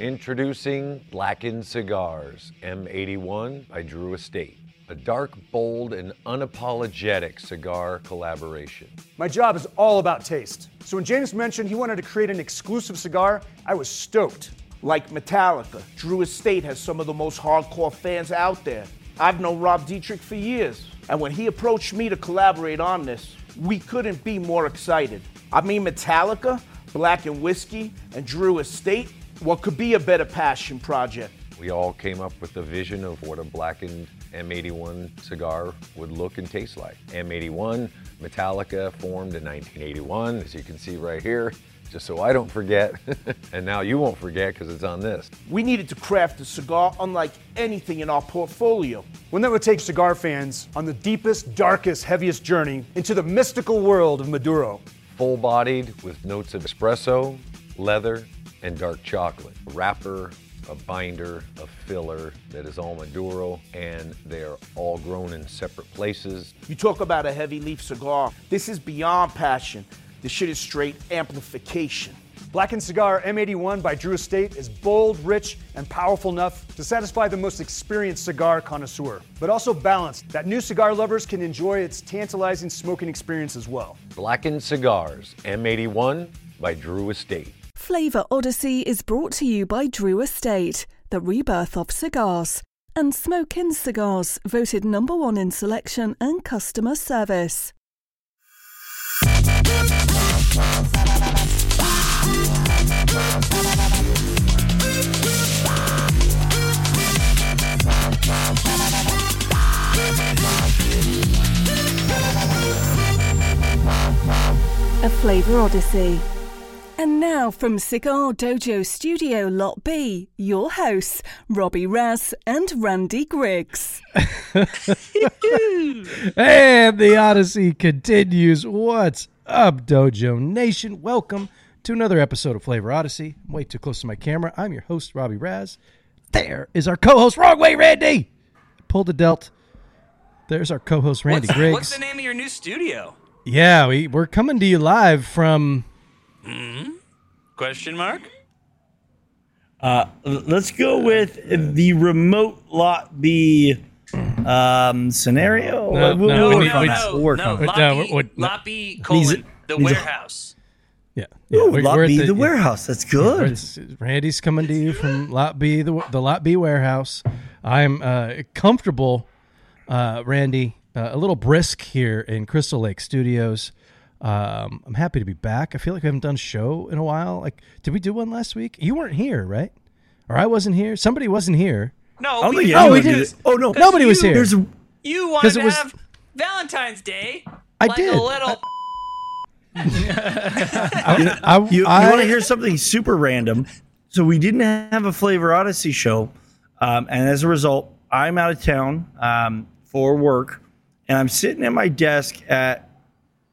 Introducing Blackened Cigars M81 by Drew Estate. A dark, bold, and unapologetic cigar collaboration. My job is all about taste. So when James mentioned he wanted to create an exclusive cigar, I was stoked. Like Metallica, Drew Estate has some of the most hardcore fans out there. I've known Rob Dietrich for years, and when he approached me to collaborate on this, we couldn't be more excited. I mean, Metallica, Blackened Whiskey, and Drew Estate, what could be a better passion project? We all came up with a vision of what a blackened M81 cigar would look and taste like. M81, Metallica, formed in 1981, as you can see right here, just so I don't forget. and now you won't forget because it's on this. We needed to craft a cigar unlike anything in our portfolio. One that would take cigar fans on the deepest, darkest, heaviest journey into the mystical world of Maduro. Full bodied with notes of espresso, leather, and dark chocolate. A wrapper, a binder, a filler that is all Maduro, and they are all grown in separate places. You talk about a heavy leaf cigar. This is beyond passion. This shit is straight amplification. Blackened Cigar M81 by Drew Estate is bold, rich, and powerful enough to satisfy the most experienced cigar connoisseur, but also balanced that new cigar lovers can enjoy its tantalizing smoking experience as well. Blackened Cigars M81 by Drew Estate. Flavor Odyssey is brought to you by Drew Estate, the rebirth of cigars, and Smoke Inn Cigars, voted number one in selection and customer service. A Flavor Odyssey. And now from Cigar Dojo Studio Lot B, your hosts, Robby Raz and Randy Griggs. And the Odyssey continues. What's up, Dojo Nation? Welcome to another episode of Flavor Odyssey. I'm way too close to my camera. I'm your host, Robby Raz. There is our co host, wrong way, Randy. Pull the delt. There's our co host, Randy what's, Griggs. what's the name of your new studio? Yeah, we, we're coming to you live from. Hmm? Question mark? Uh, let's go with the remote lot B um, scenario. No, We'll- no, we'll we work need- on we- that. no, We'll work no, on it. Loppy, what- no. Loppy colon, Needs- the needs a- warehouse. Yeah. yeah Ooh, we're- lot we're at B, the, yeah. warehouse. That's good. It's- Randy's coming to you from Lot B, the, the Lot B warehouse. I'm uh, comfortable, uh, Randy, uh, a little brisk here in Crystal Lake Studios. Um, I'm happy to be back. I feel like we haven't done a show in a while. Like, did we do one last week? You weren't here, right? Or I wasn't here. Somebody wasn't here. No, I don't we, think Oh, we did did. it. Oh no, Nobody was here. There's a, you 'Cause wanted it to have Valentine's Day. I like did. a little. I, you, you I- want to hear something super random? So we didn't have a Flavor Odyssey show, um, and as a result, I'm out of town um, for work, and I'm sitting at my desk at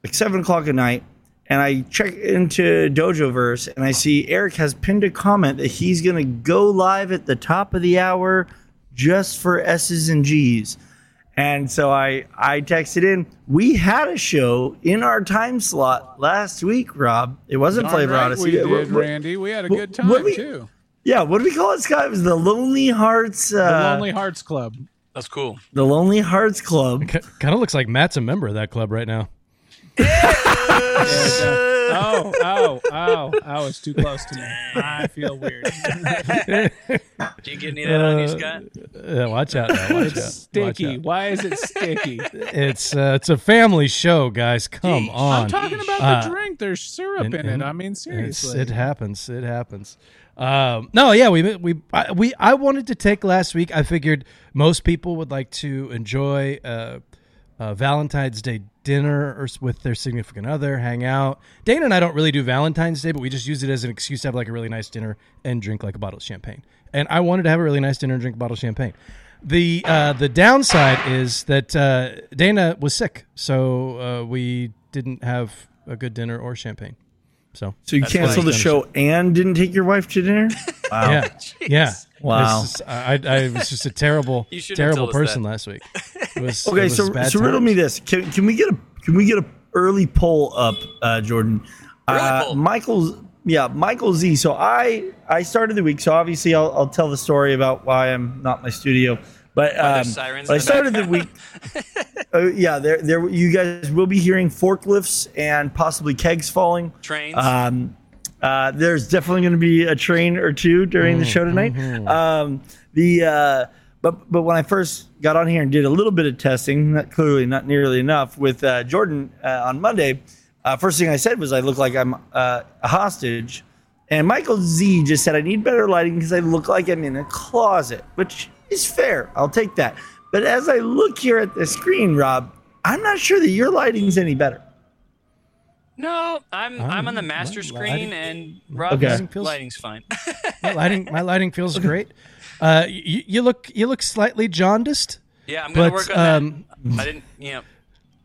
like seven o'clock at night, and I check into Dojoverse, and I see Eric has pinned a comment that he's going to go live at the top of the hour just for S's and G's. And so I I texted in. We had a show in our time slot last week, Rob. It wasn't Darn Flavor right Odyssey. We did, what- Randy. We had a good time what we- too. Yeah, what do we call it, Scott? It was the Lonely Hearts. Uh, The Lonely Hearts Club. That's cool. the Lonely Hearts Club. kind of looks like Matt's a member of that club right now. Oh, oh, oh, oh! It's too close to me. I feel weird. Did you get any of that on you, Scott? Uh, watch out! Now, watch It's out. sticky. Watch out. Why is it sticky? It's uh, it's a family show, guys. Come on. I'm talking about Uh, the drink. There's syrup and- in and it. I mean, seriously. it happens. It happens. Um, no, yeah, we we I, we I wanted to take last week. I figured most people would like to enjoy uh, uh, Valentine's Day dinner or with their significant other, hang out. Dana and I don't really do Valentine's Day, but we just use it as an excuse to have like a really nice dinner and drink like a bottle of champagne. And I wanted to have a really nice dinner and drink a bottle of champagne. The uh, the downside is that uh, Dana was sick, so uh, we didn't have a good dinner or champagne. So So you canceled the show and didn't take your wife to dinner? Wow. yeah, yeah. Wow. It's just- I, I was just a terrible, You shouldn't have terrible person that. last week. It was, it Okay, was so bad so riddle me this: can, can we get a can we get a early poll up, uh, Jordan? Early Uh, poll. Michael's yeah, Michael Z. So I I started the week. So obviously I'll, I'll tell the story about why I'm not in my studio. But um, sirens but I started the week. uh, yeah, there there you guys will be hearing forklifts and possibly kegs falling. Trains. Um, uh, there's definitely going to be a train or two during the show tonight. Um, the uh, but but when I first got on here and did a little bit of testing, not clearly not nearly enough with uh, Jordan uh, on Monday. Uh, first thing I said was I look like I'm uh, a hostage, and Michael Z just said I need better lighting because I look like I'm in a closet, which is fair. I'll take that. But as I look here at the screen, Rob, I'm not sure that your lighting's any better. No, I'm I'm on the master screen lighting- and Rob's Okay. Feels- lighting's fine. My lighting, my lighting feels great. Uh, you, you look, you look slightly jaundiced, yeah, I'm gonna But, work on um, that. I didn't, you know.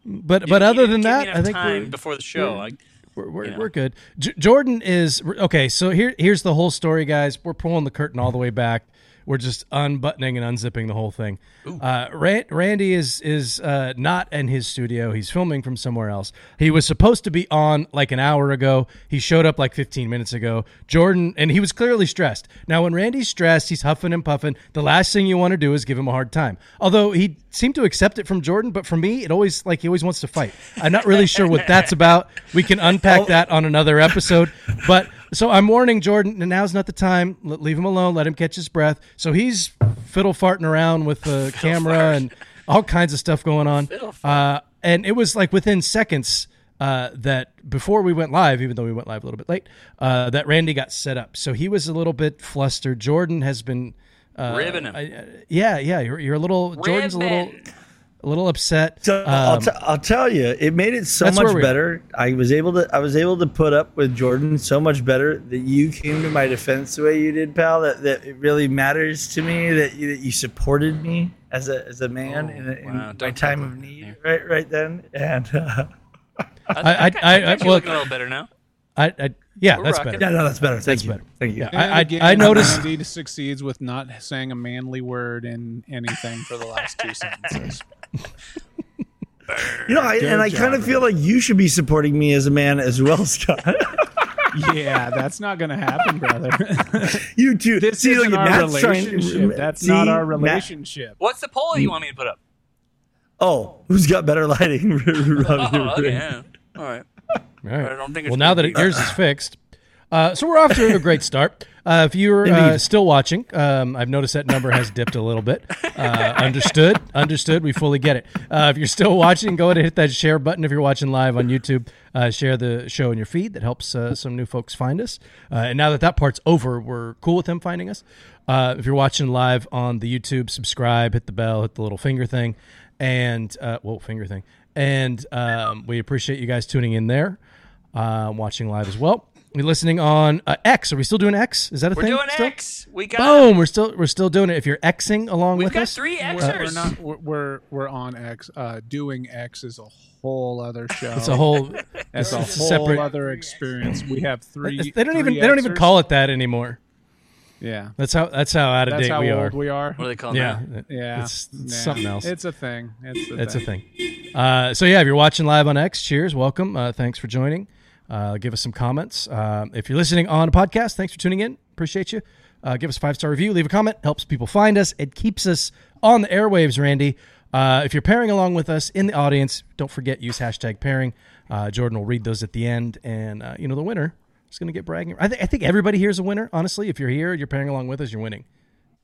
but but other than that, I think time we're, before the show. I, we're, we're, know. we're good. J- Jordan is okay. So here here's the whole story, guys. We're pulling the curtain all the way back. We're just unbuttoning and unzipping the whole thing. Uh, Ran- Randy is is uh, not in his studio. He's filming from somewhere else. He was supposed to be on like an hour ago. He showed up like 15 minutes ago. Jordan and he was clearly stressed. Now when Randy's stressed, he's huffing and puffing. The last thing you want to do is give him a hard time. Although he seemed to accept it from Jordan, but for me, it always like he always wants to fight. I'm not really sure what that's about. We can unpack that on another episode. But so I'm warning Jordan, and now's not the time. Let, leave him alone. Let him catch his breath. So he's fiddle farting around with the camera and all kinds of stuff going on. Uh, and it was like within seconds uh, that before we went live, even though we went live a little bit late, uh, that Randy got set up. So he was a little bit flustered. Jordan has been. Uh, Ribbing him. I- yeah, yeah. You're, you're a little. Jordan's a little. A little upset. So I'll, Um, t- I'll tell you, it made it so much where are. better. I was able to I was able to put up with Jordan so much better that you came to my defense the way you did, pal. That, that it really matters to me that you, that you supported me as a as a man in, a, in wow. my time of it. need, right right then. And uh, I, I- I- think I- think I- you're look- a little better now. I, I, yeah, We're that's rocking. better. yeah, no, that's better. Thank you. better. Thank you. Yeah. I- I- again, I noticed- Andy succeeds with not saying a manly word in anything for the last two sentences. You know, I, and I kind of feel like you should be supporting me as a man as well, Scott. yeah, that's not going to happen, brother. you too. this See, isn't look, our Matt's trying- relationship. That's see, not our Matt- relationship. What's the poll you want me to put up? oh, who's got better lighting? Oh, okay, yeah. All right. All right. I don't think it's well, now that be- yours is fixed, uh, so we're off to a great start. Uh, if you're uh, still watching, um, I've noticed that number has dipped a little bit. Uh, understood, understood. We fully get it. Uh, if you're still watching, go ahead and hit that share button. If you're watching live on YouTube, uh, share the show in your feed. That helps uh, some new folks find us. Uh, and now that that part's over, we're cool with them finding us. Uh, if you're watching live on the YouTube, subscribe, hit the bell, hit the little finger thing, and uh, whoa, finger thing. And um, we appreciate you guys tuning in there uh, watching live as well. We're listening on uh, X. Are we still doing X? Is that a thing? We're doing still? X. We got. Boom! We're still we're still doing it. If you're Xing along We've with got us, three We're, Xers. we're not. We're, we're we're on X. Uh, doing X is a whole other show. it's a whole. It's a whole separate- other experience. We have three. They don't even three they don't even call it that anymore. Yeah, That's how that's how out of that's date how we old are. we are. What do they call yeah, that? Yeah, it's, it's Yeah. something else. It's a thing. It's a It's thing. a thing. Uh, so yeah, if you're watching live on X, cheers, welcome. Uh, thanks for joining. Uh, give us some comments. Um, if you're listening on a podcast, thanks for tuning in. Appreciate you. Uh, give us a five star review. Leave a comment. Helps people find us. It keeps us on the airwaves, Randy. Uh, if you're pairing along with us in the audience, don't forget use hashtag pairing. Uh, Jordan will read those at the end, and uh, you know the winner is going to get bragging. I, th- I think everybody here is a winner. Honestly, if you're here, you're pairing along with us, you're winning.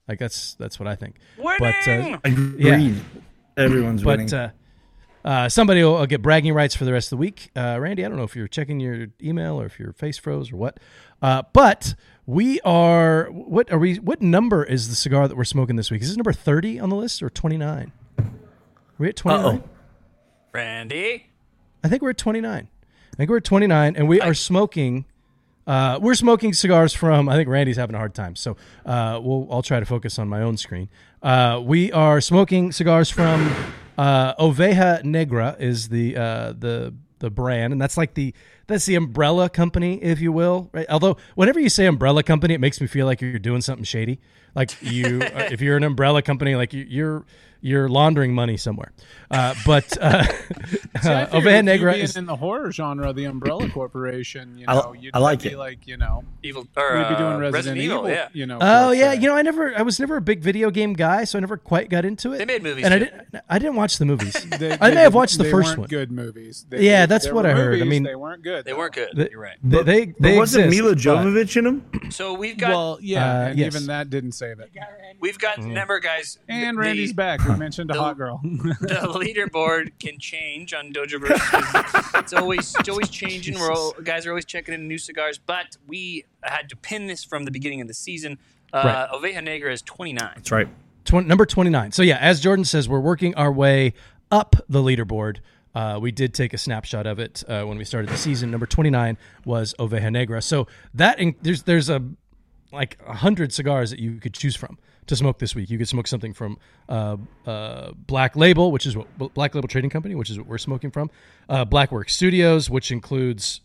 Like that's that's what I think. But uh, Winning! Agreed. Everyone's winning. but uh, uh, somebody will, will get bragging rights for the rest of the week. Uh, Randy, I don't know if you're checking your email or if your face froze or what. Uh, but we are what are we? What number is the cigar that we're smoking this week? Is this number thirty on the list or twenty nine? We at twenty nine? Randy. I think we're at 29. I think we're at 29, and we are smoking. Uh, we're smoking cigars from. I think Randy's having a hard time, so uh, we'll. I'll try to focus on my own screen. Uh, we are smoking cigars from uh, Oveja Negra is the uh, the the brand, and that's like the that's the umbrella company, if you will. Right? Although whenever you say umbrella company, it makes me feel like you're doing something shady. Like you, uh, if you're an umbrella company, like you, you're you're laundering money somewhere. Uh, but uh, See, uh, Oveja Negra being is in the horror genre, the Umbrella Corporation. You I- know, you'd I like be it. like you know, Evil or we'd be doing uh, Resident, Evil. Yeah, You know. Oh yeah, se. you know, I never, I was never a big video game guy, so I never quite got into it. They made movies and I didn't, I didn't watch the movies. They- I they may have watched the they first weren't one. Good movies. They- Yeah, that's there what were I heard. I mean- they weren't good. They though. weren't good. The- You're right. They, they, But they wasn't exist, Milla but- Jovovich in them? So we've got Well, yeah, Uh, and yes. even that didn't save it. we've got Mm-hmm. remember guys. And the- Randy's back. We mentioned a the- hot girl. the leaderboard can change on Dojoverse. it's always it's always changing. We're all, guys are always checking in new cigars, but we had to pin this from the beginning of the season. Uh, Oveja Negra is 29. That's right. Twen- number 29. So, yeah, as Jordan says, we're working our way up the leaderboard. Uh, we did take a snapshot of it uh, when we started the season. Number 29 was Oveja Negra. So, that there's there's a like a hundred cigars that you could choose from to smoke this week. You could smoke something from uh, uh, Black Label, which is what Black Label Trading Company, which is what we're smoking from. Uh, Blackwork Studios, which includes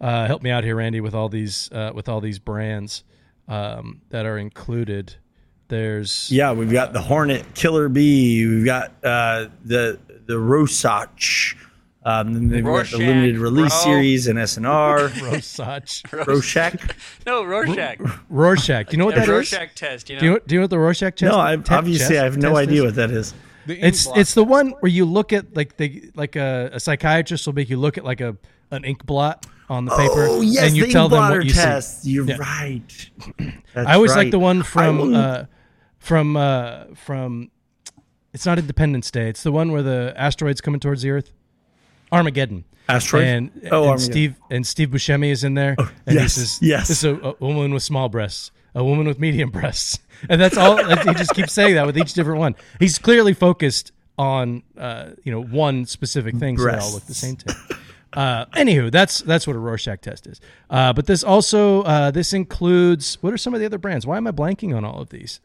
uh, help me out here, Randy, with all these with all these brands um, that are included. There's Yeah, we've got the Hornet Killer Bee. We've got the the Rosach. Um, then they've got the limited release bro. series and SNR. Rosach. Rorschach. No, Rorschach. Rorschach. Do you know what The that is? Rorschach test. You know. Do you, know, do you know what the Rorschach test? No, I, te- obviously chest- I have no idea is? what that is. It's blot it's the one where you look at like they like a, a psychiatrist will make you look at like a an ink blot on the paper Oh yes, and you the tell them what you test. see. You're Yeah. right. That's I always like the one from uh, from uh, from it's not Independence Day. It's the one where the asteroids coming towards the Earth. Armageddon. Asteroid? And, Oh, and Armageddon. Steve and Steve Buscemi is in there. and yes, he says, yes. This is a, a woman with small breasts, a woman with medium breasts, and that's all. he just keeps saying that with each different one. He's clearly focused on uh, you know one specific thing, so they all look the same to him. Uh, anywho, that's that's what a Rorschach test is. Uh, but this also uh, this includes what are some of the other brands? Why am I blanking on all of these?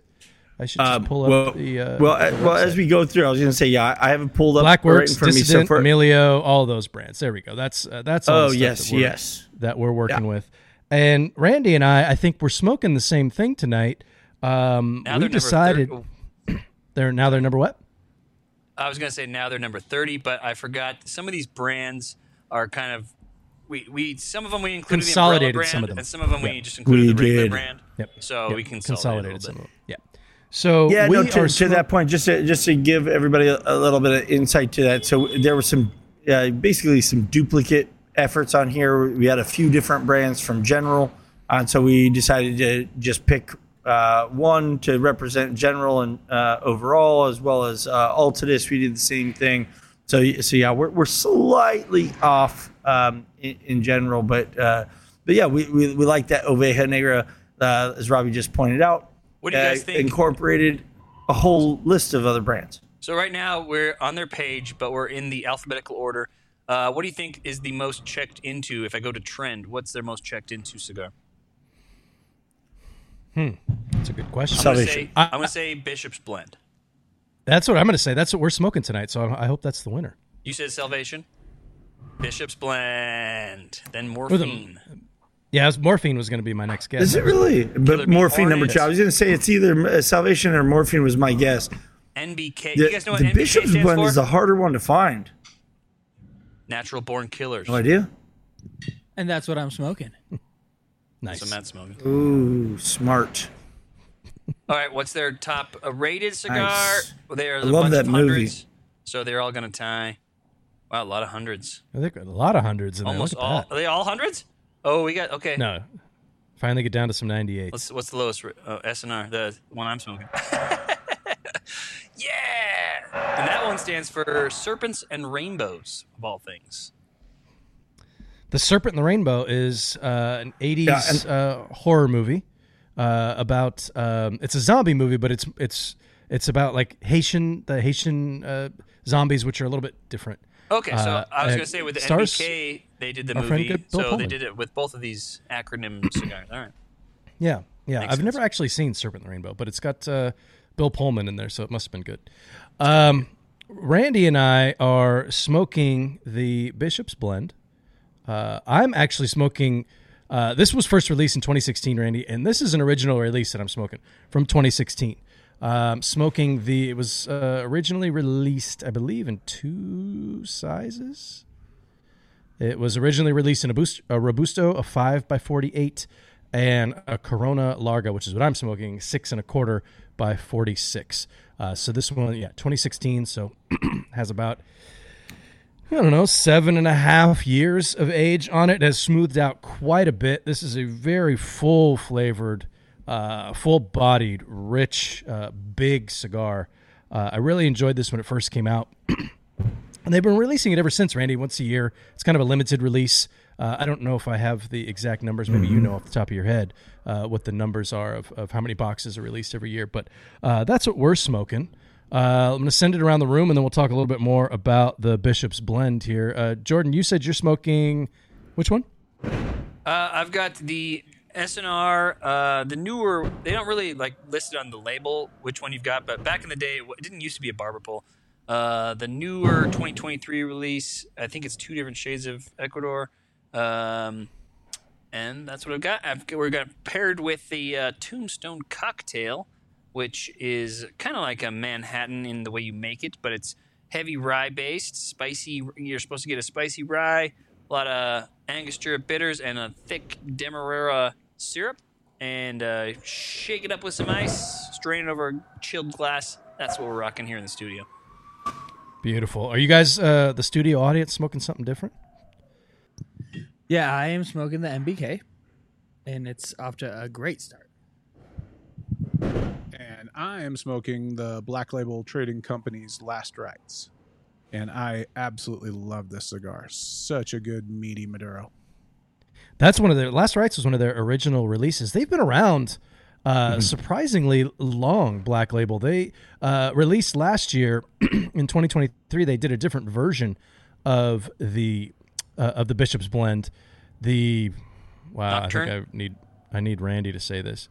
I should just pull up well, the uh, well, uh, the well, as we go through, I was going to say, yeah, I I haven't pulled up right Blackworks, in front of me. So Dissident, Emilio, all those brands. There we go. That's uh, that's all oh the yes, that we're, yes. that we're working Yeah. with. And Randy and I, I think we're smoking the same thing tonight. Um, Now we decided 30 they're now they're number what? I was gonna say now they're number 30, but I forgot some of these brands are kind of we, we some of them we included Consolidated the brand, some of them. and some of them we just included We the regular did. brand. Yep. So Yep. we consolidated, some of them. Yeah. So Yeah, we no. To, to that point, just to, just to give everybody a, a little bit of insight to that. So there were some, uh, basically some duplicate efforts on here. We had a few different brands from General, and so we decided to just pick uh, one to represent General and uh, overall, as well as uh, Altadis. We did the same thing. So, so yeah, we're, we're slightly off um, in, in general, but uh, but yeah, we, we, we like that Oveja Negra, uh, as Robby just pointed out. What do you uh, guys think? Incorporated a whole list of other brands. So right now we're on their page, but we're in the alphabetical order. Uh, what do you think is the most checked into? If I go to trend, what's their most checked into cigar? Hmm, that's a good question. I'm gonna Salvation. say I'm gonna say Bishop's Blend. That's what I'm going to say. That's what we're smoking tonight. So I I hope that's the winner. You said Salvation. Bishop's Blend, then the- Morphine. Yeah, was- morphine was going to be my next guess. Is it really? But morphine number Hornets. two. I was going to say it's either uh, Salvation or morphine was my guess. NBK. The, you guys know what the NBK Bishop's stands blend for? is the harder one to find. Natural Born Killers. No idea. And that's what I'm smoking. nice. So Matt's smoking. Ooh, smart. All right, what's their top uh, rated cigar? Nice. Well, they are I a love that movie. so they're all going to tie. Wow, a lot of hundreds. I think a lot of hundreds in Almost there. All. at Are they all hundreds? Oh, we got okay. No. Finally get down to some 98. What's what's the lowest? ra- Oh, SNR, the one I'm smoking. yeah, and that one stands for Serpents and Rainbows of all things. The Serpent and the Rainbow is uh, an 80s Yeah, and- uh, horror movie uh, about um, it's a zombie movie, but it's it's it's about like Haitian the Haitian uh, zombies, which are a little bit different. Okay, so Uh, I was uh, going to say with the stars- NBK, they did the movie, so they did it with both of these acronym cigars. All right. Yeah, yeah. Makes I've sense. never actually seen Serpent and the Rainbow, but it's got uh, Bill Pullman in there, so it must have been good. Um, Randy and I are smoking the Bishop's Blend. Uh, I'm actually smoking. Uh, this was first released in 2016, Randy, and this is an original release that I'm smoking from 2016. Um, smoking the it was uh, originally released, I believe, in two sizes. It was originally released in a, boost, a Robusto, a five by 48, and a Corona Larga, which is what I'm smoking, six and a quarter by 46. Uh, so this one, yeah, 2016. So has about I don't know, seven and a half years of age on it. it. Has smoothed out quite a bit. This is a very full flavored, uh, full bodied, rich, uh, big cigar. Uh, I really enjoyed this when it first came out. and they've been releasing it ever since, Randy, once a year. It's kind of a limited release. Uh, I don't know if I have the exact numbers. Maybe mm-hmm. you know off the top of your head uh, what the numbers are of, of how many boxes are released every year. But uh, that's what we're smoking. Uh, I'm going to send it around the room, and then we'll talk a little bit more about the Bishop's Blend here. Uh, Jordan, you said you're smoking which one? Uh, I've got the SNR, uh, the newer. They don't really like listed on the label which one you've got, but back in the day, it didn't used to be a barber pole. Uh, the newer 2023 release, I think it's two different shades of Ecuador. Um, and that's what I've got. I've, we're got paired with the uh, Tombstone Cocktail, which is kind of like a Manhattan in the way you make it, but it's heavy rye based, spicy. You're supposed to get a spicy rye, a lot of Angostura bitters, and a thick Demerara syrup. And uh, shake it up with some ice, strain it over a chilled glass. That's what we're rocking here in the studio. Beautiful. Are you guys, uh, the studio audience, smoking something different? Yeah, I am smoking the NBK, and it's off to a great start. And I am smoking the Black Label Trading Company's Last Rites. And I absolutely love this cigar. Such a good meaty Maduro. That's one of their Last Rites was one of their original releases. They've been around uh, mm-hmm. surprisingly long. Black Label. They uh, released last year in 2023. They did a different version of the uh, of the Bishop's Blend. The wow, Nocturne? I think I need I need Randy to say this.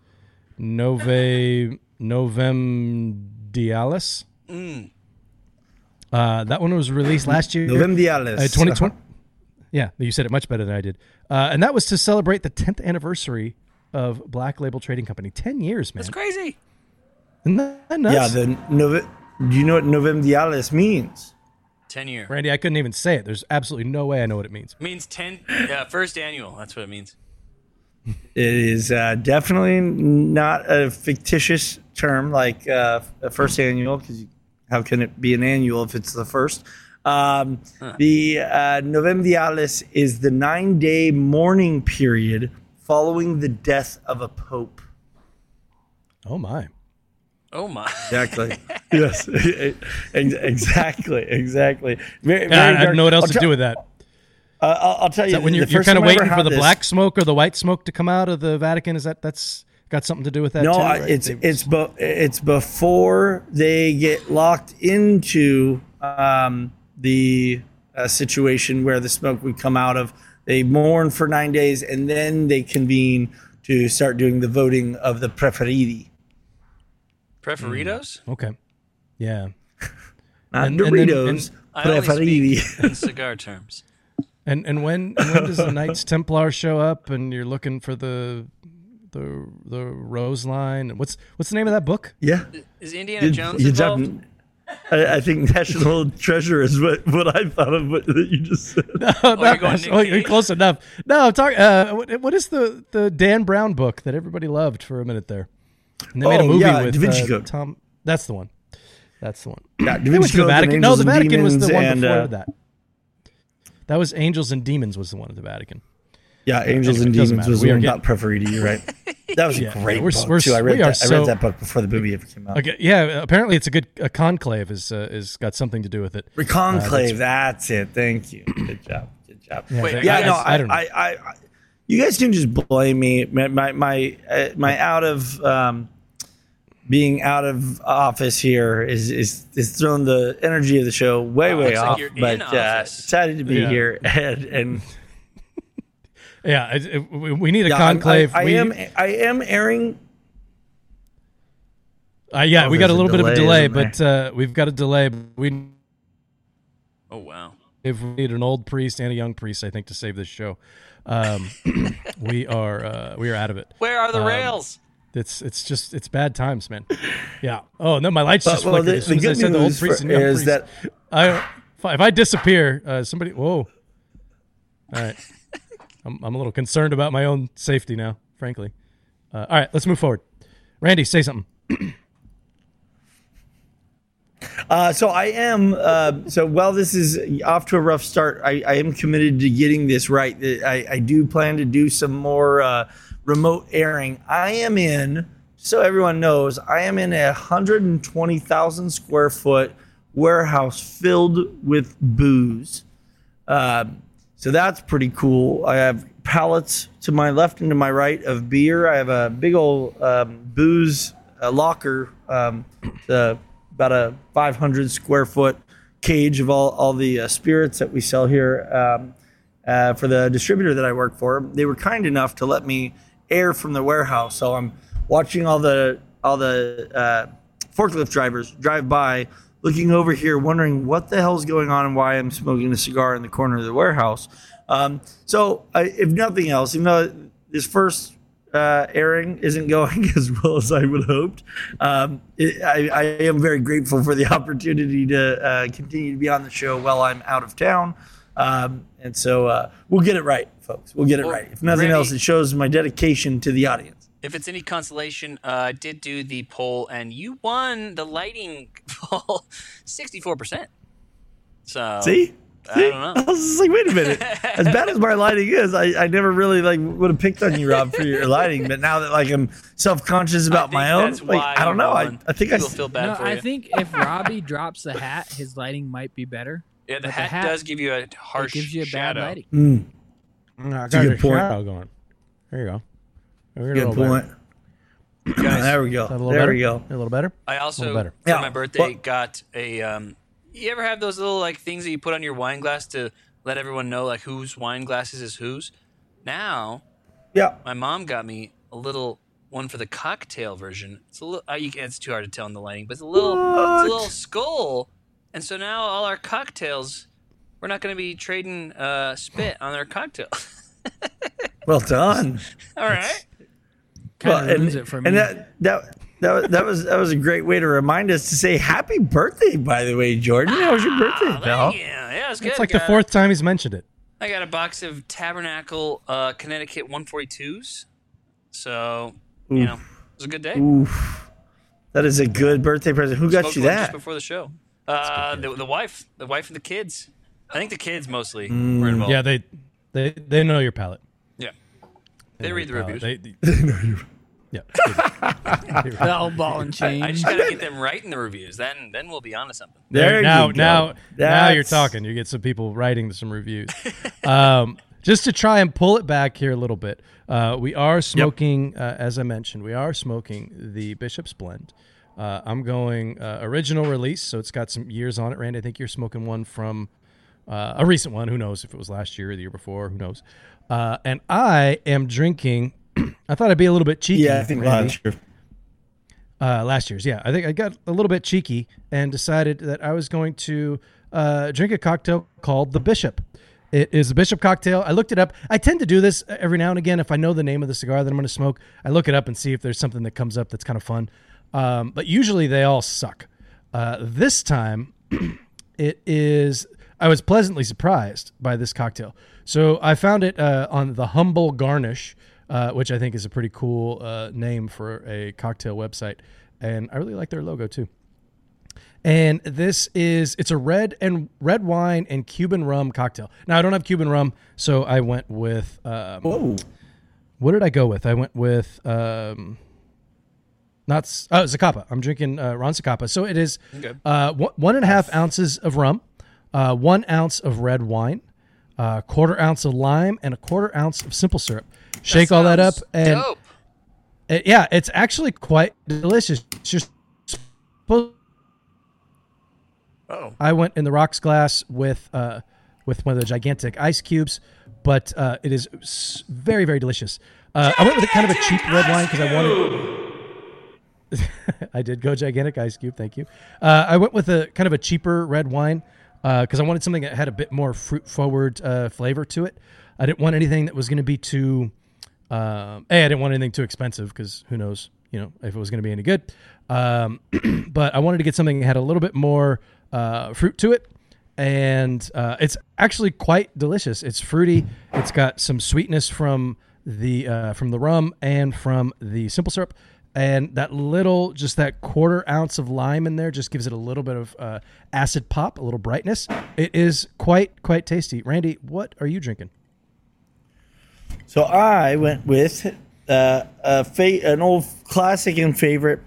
Nove Novem Dialis. Mm. Uh, that one was released last year. Novem Dialis. Uh, 2020. Yeah, you said it much better than I did. Uh, and that was to celebrate the 10th anniversary of Black Label Trading Company. 10 years, man. That's crazy. Isn't that nuts? Yeah, the Nove- do you know what Novem Dialis means? 10 year. Randy, I couldn't even say it. There's absolutely no way I know what it means. It means 10, yeah, first annual. That's what it means. It is uh, definitely not a fictitious term like uh, a first annual, because how can it be an annual if it's the first? Um, huh. The uh, Novemdialis is the nine day mourning period following the death of a pope. Oh, my. Oh my! Exactly. yes. exactly. Exactly. Very, very I don't know what else to do with that. Uh, I'll, I'll, tell you. when you're, you're kind of waiting for the this, black smoke or the white smoke to come out of the Vatican, is that that's got something to do with that? No, too, right? it's they, it's bo- it's before they get locked into um, the uh, situation where the smoke would come out of. They mourn for nine days and then they convene to start doing the voting of the preferiti. Preferitos? Mm. Okay. Yeah. Not and, Doritos. And then, and preferiti. in cigar terms. And and when when does the Knights Templar show up and you're looking for the the the Rose line? What's what's the name of that book? Yeah. Is Indiana Jones involved? I, I, think National Treasure is what, what I thought of what that you just said. No, oh, not, oh, you're close enough. No, talk. Uh, what, what is the the Dan Brown book that everybody loved for a minute there? And they made a oh, movie yeah, with Da Vinci uh, Code. Tom. That's the one. That's the one. Yeah, Da Vinci Code. The Vatican. No, the Vatican was the one and, before uh, that. That was Angels and Demons was the one at the Vatican. Yeah, Angels and Demons was the one, not Preferiti. You're right. That was a yeah, great we're, book we're, too. I read that. So, I read that book before the movie ever came out. Okay, yeah, apparently it's a good a conclave is uh, is got something to do with it. Conclave, uh, that's, that's, it. Thank you. Good job. Good job. Yeah, Wait, yeah, no, I, I, I, I, you guys can just blame me. My my my, uh, my out of um, being out of office here is is is throwing the energy of the show way way off. Like but uh, excited to be yeah. here and. and yeah, it, it, we need a yeah, conclave. I, I we, am I am airing. Uh, yeah, oh, we got a little a bit of a delay, but uh, we've got a delay. We. Oh wow! If we need an old priest and a young priest, I think, to save this show. Um, we are uh, we are out of it. Where are the Um, rails? It's it's just it's bad times, man. Yeah. Oh no, my lights just Well, well, flickered the- as soon the as I good said the old news priest for- and young is priest. that- I if I- if I disappear, uh, somebody. Whoa. All right. I'm I'm a little concerned about my own safety now, frankly. Uh, all right, let's move forward. Randy, say something. Uh, so I am. Uh, so while this is off to a rough start, I, I am committed to getting this right. I, I do plan to do some more uh, remote airing. I am in. So everyone knows, I am in a 120,000 square foot warehouse filled with booze. Um, so that's pretty cool. I have pallets to my left and to my right of beer. I have a big old um, booze uh, locker, um, the, about a 500 square foot cage of all, all the uh, spirits that we sell here um, uh, for the distributor that I work for. They were kind enough to let me air from the warehouse. So I'm watching all the all the uh, forklift drivers drive by, looking over here, wondering what the hell's going on and why I'm smoking a cigar in the corner of the warehouse. Um, so, I, if nothing else, even though this first uh, airing isn't going as well as I would hoped, um, it, I, I am very grateful for the opportunity to uh, continue to be on the show while I'm out of town. Um, and so uh, we'll get it right, folks. We'll get it Well, right. If nothing Randy- else, it shows my dedication to the audience. If it's any consolation, uh, I did do the poll, and you won the lighting poll, sixty-four percent. So See? I See? don't know. I was just like, wait a minute. As bad as my lighting is, I, I never really like would have picked on you, Rob, for your lighting. But now that like I'm self conscious about my own, like I don't know. I. I think I People s- feel bad no, for I you. think if Robby drops the hat, his lighting might be better. yeah, the but hat, does give you a harsh It gives you a bad shadow. lighting. Mm, I a good point. shadow going. There you go. There you good go. point. there we go. A little There better? we go. A little better. I also better. for Yeah, my birthday well- got a. Um, you ever have those little like things that you put on your wine glass to let everyone know like whose wine glasses is whose? Now Yeah. my mom got me a little one for the cocktail version. It's a little. Uh, you can, it's too hard to tell in the lighting, but it's a little. It's a little skull, and so now all our cocktails, we're not going to be trading uh, spit on our cocktail. Well done. all right. Kind Well, of ruins it for me. and that that. That, was- that was that was a great way to remind us to say happy birthday. By the way, Jordan, how was your birthday, pal? Yeah, yeah, it's good. It's like the Got- fourth time he's mentioned it. I got a box of Tabernacle uh, Connecticut 142s. So, you know, it was a good day. Oof, that is a good birthday present. Who got Smoked you that? Just before the show. Uh, the, the wife. The wife and the kids. I think the kids mostly Mm. were involved. Yeah, they they they know your palate. Yeah. They know read the your reviews. palate. They, they- yeah. the old ball and chain. I just got to get them writing the reviews. Then then we'll be onto something. There you now go. now now you're talking. You get some people writing some reviews. um, just to try and pull it back here a little bit, uh, we are smoking, uh, as I mentioned, we are smoking the Bishop's Blend. Uh, I'm going uh, original release, so it's got some years on it. Randy, I think you're smoking one from uh, a recent one. Who knows if it was last year or the year before? Who knows? Uh, and I am drinking. I thought I'd be a little bit cheeky. Yeah, I think Randy. last year. Uh, last year's, yeah. I think I got a little bit cheeky and decided that I was going to uh, drink a cocktail called the Bishop. It is a Bishop cocktail. I looked it up. I tend to do this every now and again. If I know the name of the cigar that I'm going to smoke, I look it up and see if there's something that comes up that's kind of fun. Um, but usually they all suck. Uh, this time, it is. I was pleasantly surprised by this cocktail. So I found it uh, on the Humble Garnish, uh, which I think is a pretty cool uh, name for a cocktail website, and I really like their logo too. And this is it's a red and red wine and Cuban rum cocktail. Now I don't have Cuban rum, so I went with um, Whoa. what did I go with? I went with um, not S- oh Zacapa. I'm drinking uh, Ron Zacapa. So it is Okay. uh, one, one and a half ounces of rum, uh, one ounce of red wine, a quarter ounce of lime, and a quarter ounce of simple syrup. Shake all that up, and dope. uh, yeah, it's actually quite delicious. It's just supposed Oh, I went in the rocks glass with uh, with one of the gigantic ice cubes, but uh, it is very very delicious. Uh, I went with a kind of a cheap red wine because I wanted. I did go gigantic ice cube. Thank you. Uh, I went with a kind of a cheaper red wine because I wanted something that had a bit more fruit forward uh, flavor to it. I didn't want anything that was going to be too. Um, a, I didn't want anything too expensive because who knows, you know, if it was going to be any good. Um, but I wanted to get something that had a little bit more uh, fruit to it, and uh, it's actually quite delicious. It's fruity. It's got some sweetness from the uh, from the rum and from the simple syrup, and that little just that quarter ounce of lime in there just gives it a little bit of uh, acid pop, a little brightness. It is quite quite tasty. Randy, what are you drinking? So I went with uh, a fa- an old classic and favorite,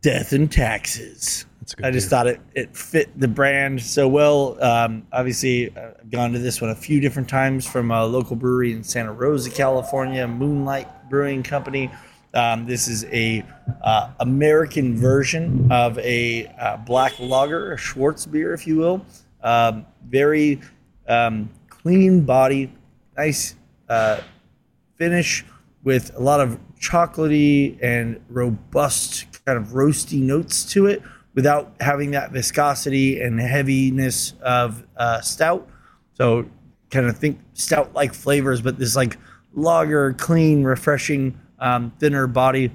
Death and Taxes. That's a good I just thought it, it fit the brand so well. Um, obviously, I've gone to this one a few different times from a local brewery in Santa Rosa, California, Moonlight Brewing Company. Um, this is a uh, American version of a uh, black lager, a Schwarzbier, if you will. Um, very um, clean body, nice uh, finish with a lot of chocolatey and robust kind of roasty notes to it without having that viscosity and heaviness of uh, stout. So kind of think stout like flavors, but this like lager, clean, refreshing, um, thinner body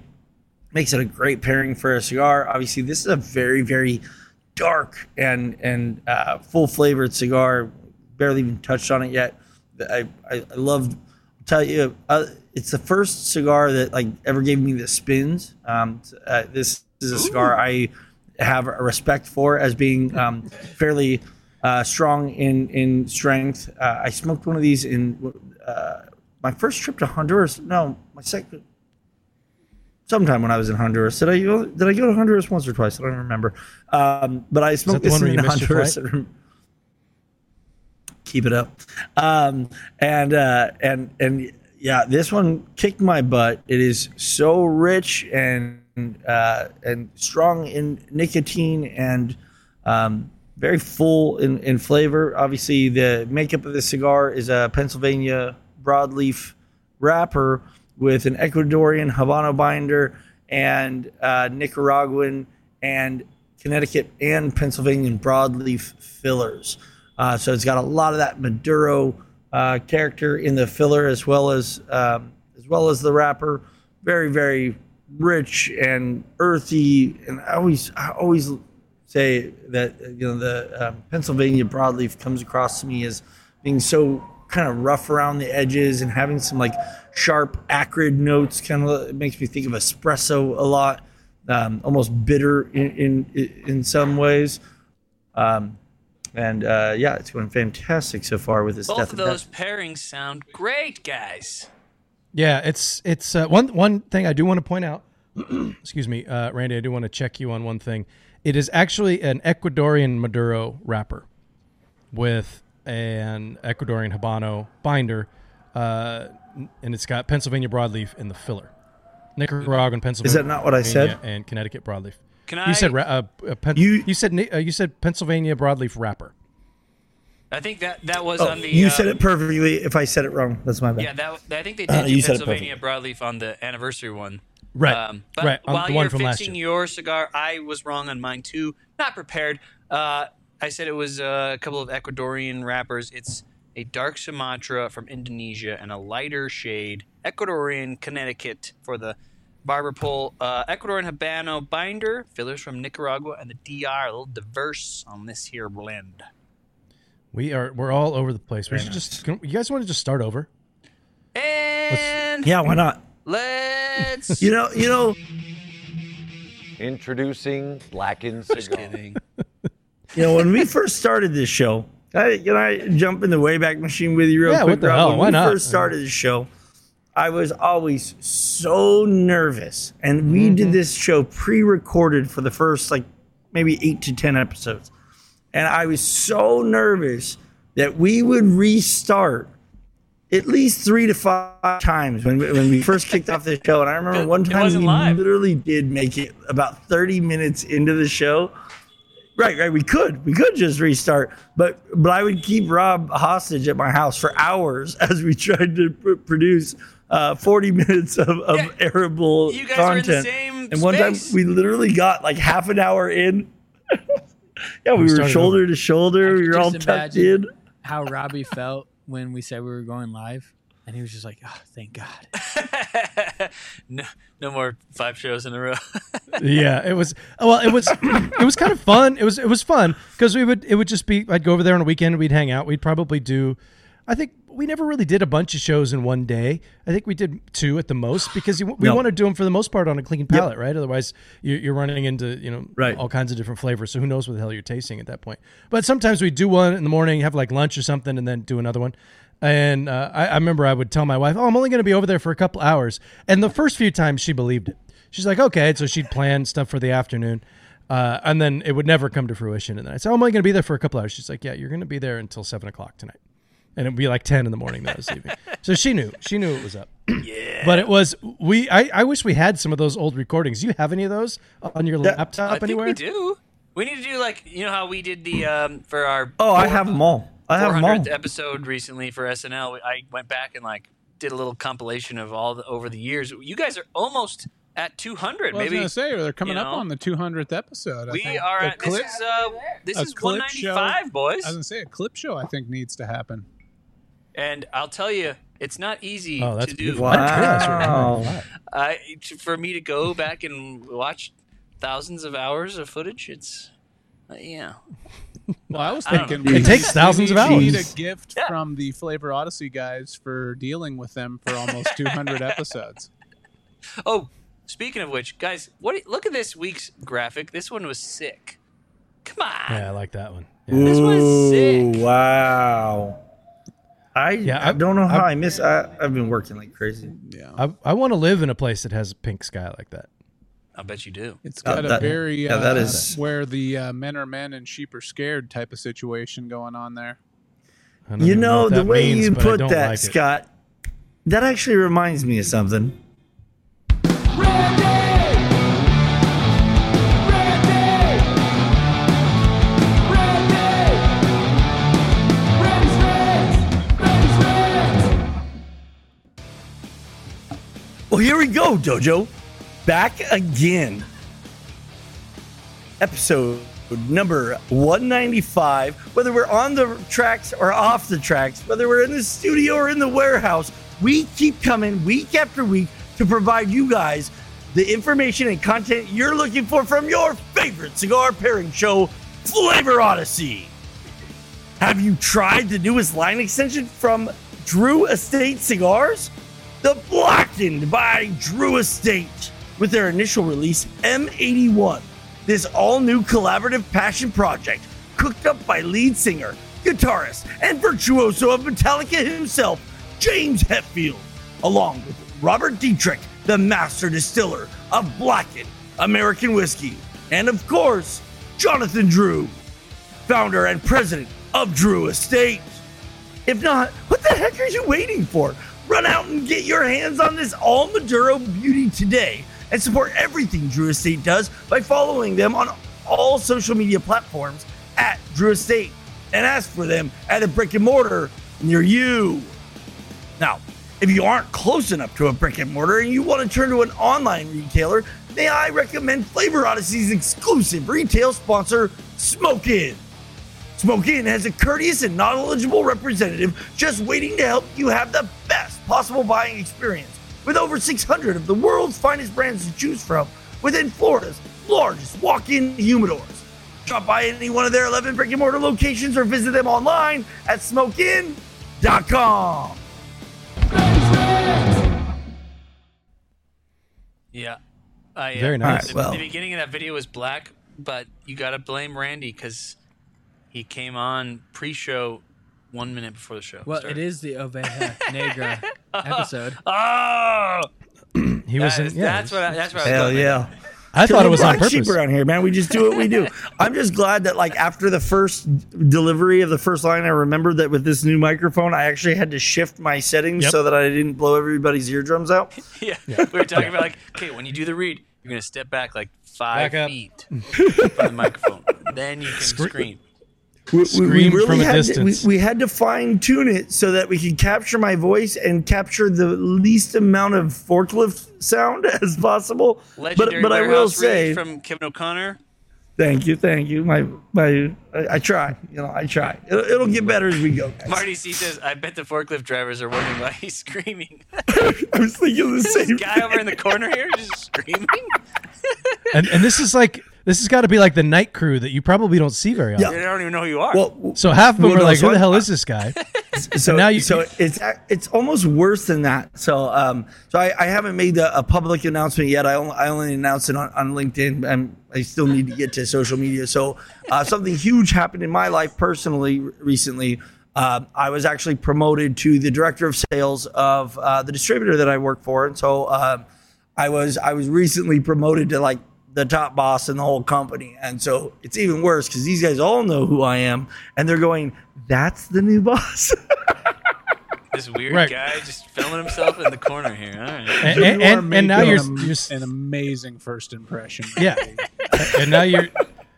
makes it a great pairing for a cigar. Obviously, this is a very, very dark and and uh, full flavored cigar. Barely even touched on it yet. I I, I love. Tell you, uh, it's the first cigar that like ever gave me the spins. Um, uh, this is a cigar I have a respect for as being um, fairly uh, strong in in strength. Uh, I smoked one of these in uh, my first trip to Honduras. No, my second sometime when I was in Honduras. Did I go? Did I go to Honduras once or twice? I don't remember. Um, but I smoked this in Honduras. Keep it up. Um, and uh, and and yeah, this one kicked my butt. It is so rich and uh, and strong in nicotine and um, very full in, in flavor. Obviously, the makeup of the cigar is a Pennsylvania broadleaf wrapper with an Ecuadorian Habano binder and uh, Nicaraguan and Connecticut and Pennsylvania broadleaf fillers. Uh, so it's got a lot of that Maduro uh, character in the filler as well as um, as well as the wrapper. Very very rich and earthy. And I always I always say that you know the um, Pennsylvania broadleaf comes across to me as being so kind of rough around the edges and having some like sharp acrid notes. Kind of it makes me think of espresso a lot, um, almost bitter in in, in some ways. Um, and uh, yeah, it's going fantastic so far with this Both death of those Taxes. pairings sound great, guys. Yeah, it's it's uh, one one thing I do want to point out. excuse me, uh, Randy. I do want to check you on one thing. It is actually an Ecuadorian Maduro wrapper with an Ecuadorian Habano binder, uh, and it's got Pennsylvania broadleaf in the filler. Nicaraguan, Pennsylvania. Is that not what I said? And Connecticut broadleaf. Can You said uh, uh, Pen- You- you said uh, you said Pennsylvania broadleaf wrapper. I think that that was Oh, on the. you uh, said it perfectly. If I said it wrong, that's my bad. Yeah, that I think they Uh, did you do said Pennsylvania broadleaf on the anniversary one. Right, Um, but right, on while the you're from fixing your cigar, I was wrong on mine too. Not prepared. Uh, I said it was uh, a couple of Ecuadorian wrappers. It's a dark Sumatra from Indonesia and a lighter shade Ecuadorian Connecticut for the barber pole. Uh, Ecuadorian Habano binder, fillers from Nicaragua and the DR. A little diverse on this here blend. We are we're all over the place. We should just can, you guys want to just start over? And Yeah, why not? let's. You know, you know, Introducing Blackened Just Cigar. kidding. you know. When we first started this show, I, can I jump in the Wayback Machine with you real Yeah, quick? what the Rob? hell? When Why we not? first started the show, I was always so nervous, and Mm-hmm. we did this show pre-recorded for the first like maybe eight to ten episodes, and I was so nervous that we would restart at least three to five times when we, when we first kicked off the show. And I remember one time we live. literally did make it about 30 minutes into the show. Right, right. We could, we could just restart, but but I would keep Rob hostage at my house for hours as we tried to pr- produce uh, 40 minutes of, of Yeah, arable you guys are in the content. same and one time we literally got like half an hour in. Yeah, we, We were started shoulder to shoulder. I We were all just tucked in. How Robby felt when we said we were going live, and he was just like, "Oh, thank God." no, no more five shows in a row. yeah, it was. Well, it was. it was kind of fun. It was. It was fun because we would. It would just be. I'd go over there on a weekend. We'd hang out. We'd probably do. I think we never really did a bunch of shows in one day. I think we did two at the most because we No. want to do them for the most part on a clean palate, right? Otherwise, you, you're running into you know Right. all kinds of different flavors. So who knows what the hell you're tasting at that point? But sometimes we do one in the morning, have like lunch or something, and then do another one. And uh, I, I remember I would tell my wife, "Oh, I'm only going to be over there for a couple hours." And the first few times she believed it. She's like, "Okay," so she'd plan stuff for the afternoon. Uh, and then it would never come to fruition. And then I said, "Oh, I'm only going to be there for a couple hours." She's like, "Yeah, you're going to be there until seven o'clock tonight." And it'd be like 10 in the morning that I was leaving. So she knew, she knew it was up. Yeah. But it was, we, I, I wish we had some of those old recordings. Do you have any of those on your That- laptop I think anywhere? we do. We need to do like you know how we did the um, for our Oh, I have them all. I have them all. episode recently for SNL. I went back and like did a little compilation of all the over the years. You guys are almost at 200. Well, I was Maybe gonna say they're coming you up on the 200th episode. I we think. are at clip, this is uh this is clip show. 195 boys. I was gonna say a clip show. I think needs to happen. And I'll tell you, it's not easy Oh, that's to do. beautiful. I didn't realize you were Wow. I for me to go back and watch thousands of hours of footage, it's uh, yeah. Well, I was thinking know. It takes thousands of hours. we need a gift Yeah. from the Flavor Odyssey guys for dealing with them for almost 200 episodes. Oh, speaking of which, guys, what? Look at this week's graphic. This one was sick. Come on. Yeah, I like that one. Yeah. This was Ooh, sick. Wow. I, Yeah, I I- don't know how I- I, miss. I, I've been working like crazy. Yeah, I, I want to live in a place that has a pink sky like that. I bet you do. It's got a that- very yeah, uh, that is- where the uh, men are men and sheep are scared type of situation going on there. You even know, the way means, you put that, like it. Scott, that actually reminds me of something. Well, here we go, Dojo. Back again. Episode number 195. Whether we're on the tracks or off the tracks, whether we're in the studio or in the warehouse, we keep coming week after week to provide you guys the information and content you're looking for from your favorite cigar pairing show, Flavor Odyssey. Have you tried the newest line extension from Drew Estate Cigars? The Blackened by Drew Estate with their initial release, M81. This all new collaborative passion project, cooked up by lead singer, guitarist, and virtuoso of Metallica himself, James Hetfield, along with Robert Dietrich, the master distiller of Blackened American whiskey, and of course, Jonathan Drew, founder and president of Drew Estate. If not, what the heck are you waiting for? Run out and get your hands on this all Maduro beauty today and support everything Drew Estate does by following them on all social media platforms at Drew Estate and ask for them at a brick and mortar near you. Now, if you aren't close enough to a brick and mortar and you want to turn to an online retailer, may I recommend Flavor Odyssey's exclusive retail sponsor, Smoke Inn. Smoke Inn has a courteous and knowledgeable representative just waiting to help you have the best possible buying experience. With over 600 of the world's finest brands to choose from within Florida's largest walk in humidors. Drop by any one of their 11 brick and mortar locations or visit them online at smokeinn.com. Yeah. I, uh, Very nice. The, Alright, well. the beginning of that video was black, but you got to blame Randy because he came on pre-show one minute before the show. Well, started. it is the Oveja Negra episode. Oh, He was that in, is- yeah, that's what. I, that's what I was Hell yeah. I thought it was on Black sheep purpose. around here, man. We just do what we do. I'm just glad that, like, after the first delivery of the first line, I remembered that with this new microphone, I actually had to shift my settings Yep. so that I didn't blow everybody's eardrums out. Yeah. we were talking about like, okay, when you do the read, you're gonna step back like five Back feet from the microphone. Then you can scream. We, we- we really from a had distance. To, we, we had to fine tune it so that we could capture my voice and capture the least amount of forklift sound as possible. Legendary but but I will say, from Kevin O'Connor. Thank you, thank you. My my, I, I try. You know, I try. It'll, it'll get better as we go. Guys. Marty C says, "I bet the forklift drivers are wondering why he's screaming." I was thinking the same. this guy over in the corner here just screaming. And and this is like this has got to be like the night crew that you probably don't see very often. Yeah, I don't even know who you are. Well, So half of them Well, are no, like, so "Who the hell is this guy?" so now you- so it's it's almost worse than that. So um so I, I haven't made a, a public announcement yet. I only, I only announced it on, on LinkedIn, and I still need to get to social media. So uh, something huge happened in my life personally recently. Uh, I was actually promoted to the director of sales of uh, the distributor that I work for, and so uh, I was I was recently promoted to like the top boss in the whole company, and so it's even worse because these guys all know who I am, and they're going, "That's the new boss." this weird Right. guy just filming himself in the corner here. All right. And, and, and, and now you're, an, you're an amazing first impression. yeah, and now you're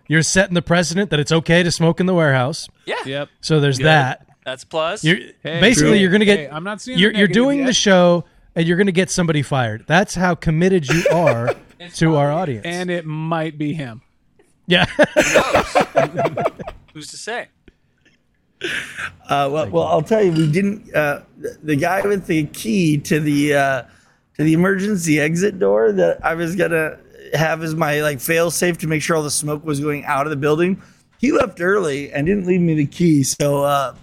you're setting the precedent that it's okay to smoke in the warehouse. Yeah, Yep. So there's Good. that. that's plus. You're Hey, basically true. you're gonna get. Hey, I'm not seeing You're, you're doing yet. the show, and you're gonna get somebody fired. That's how committed you are to our audience. And it might be him. yeah, Who's to say? Uh, well, well, I'll tell you, we didn't. Uh, the, the guy with the key to the uh, to the emergency exit door that I was gonna have as my like fail safe to make sure all the smoke was going out of the building. He left early and didn't leave me the key. So, uh,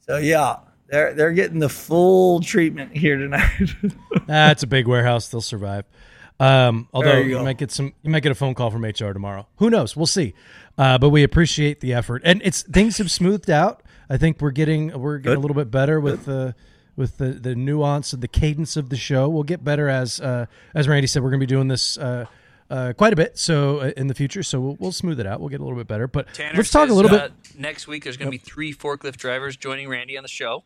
so yeah, they're they're getting the full treatment here tonight. that's a big warehouse. They'll survive. Um, although you you, might get some, you might get a phone call from HR tomorrow. Who knows? We'll see. Uh, but we appreciate the effort, and it's things have smoothed out. I think we're getting we're getting a little bit better with the with the the nuance and the cadence of the show. We'll get better as uh, as Randy said. We're going to be doing this. Uh, uh, quite a bit, so uh, in the future, so we'll, we'll smooth it out. We'll get a little bit better, but Tanner let's talk a little uh, bit. Next week, there's going to be three forklift drivers joining Randy on the show.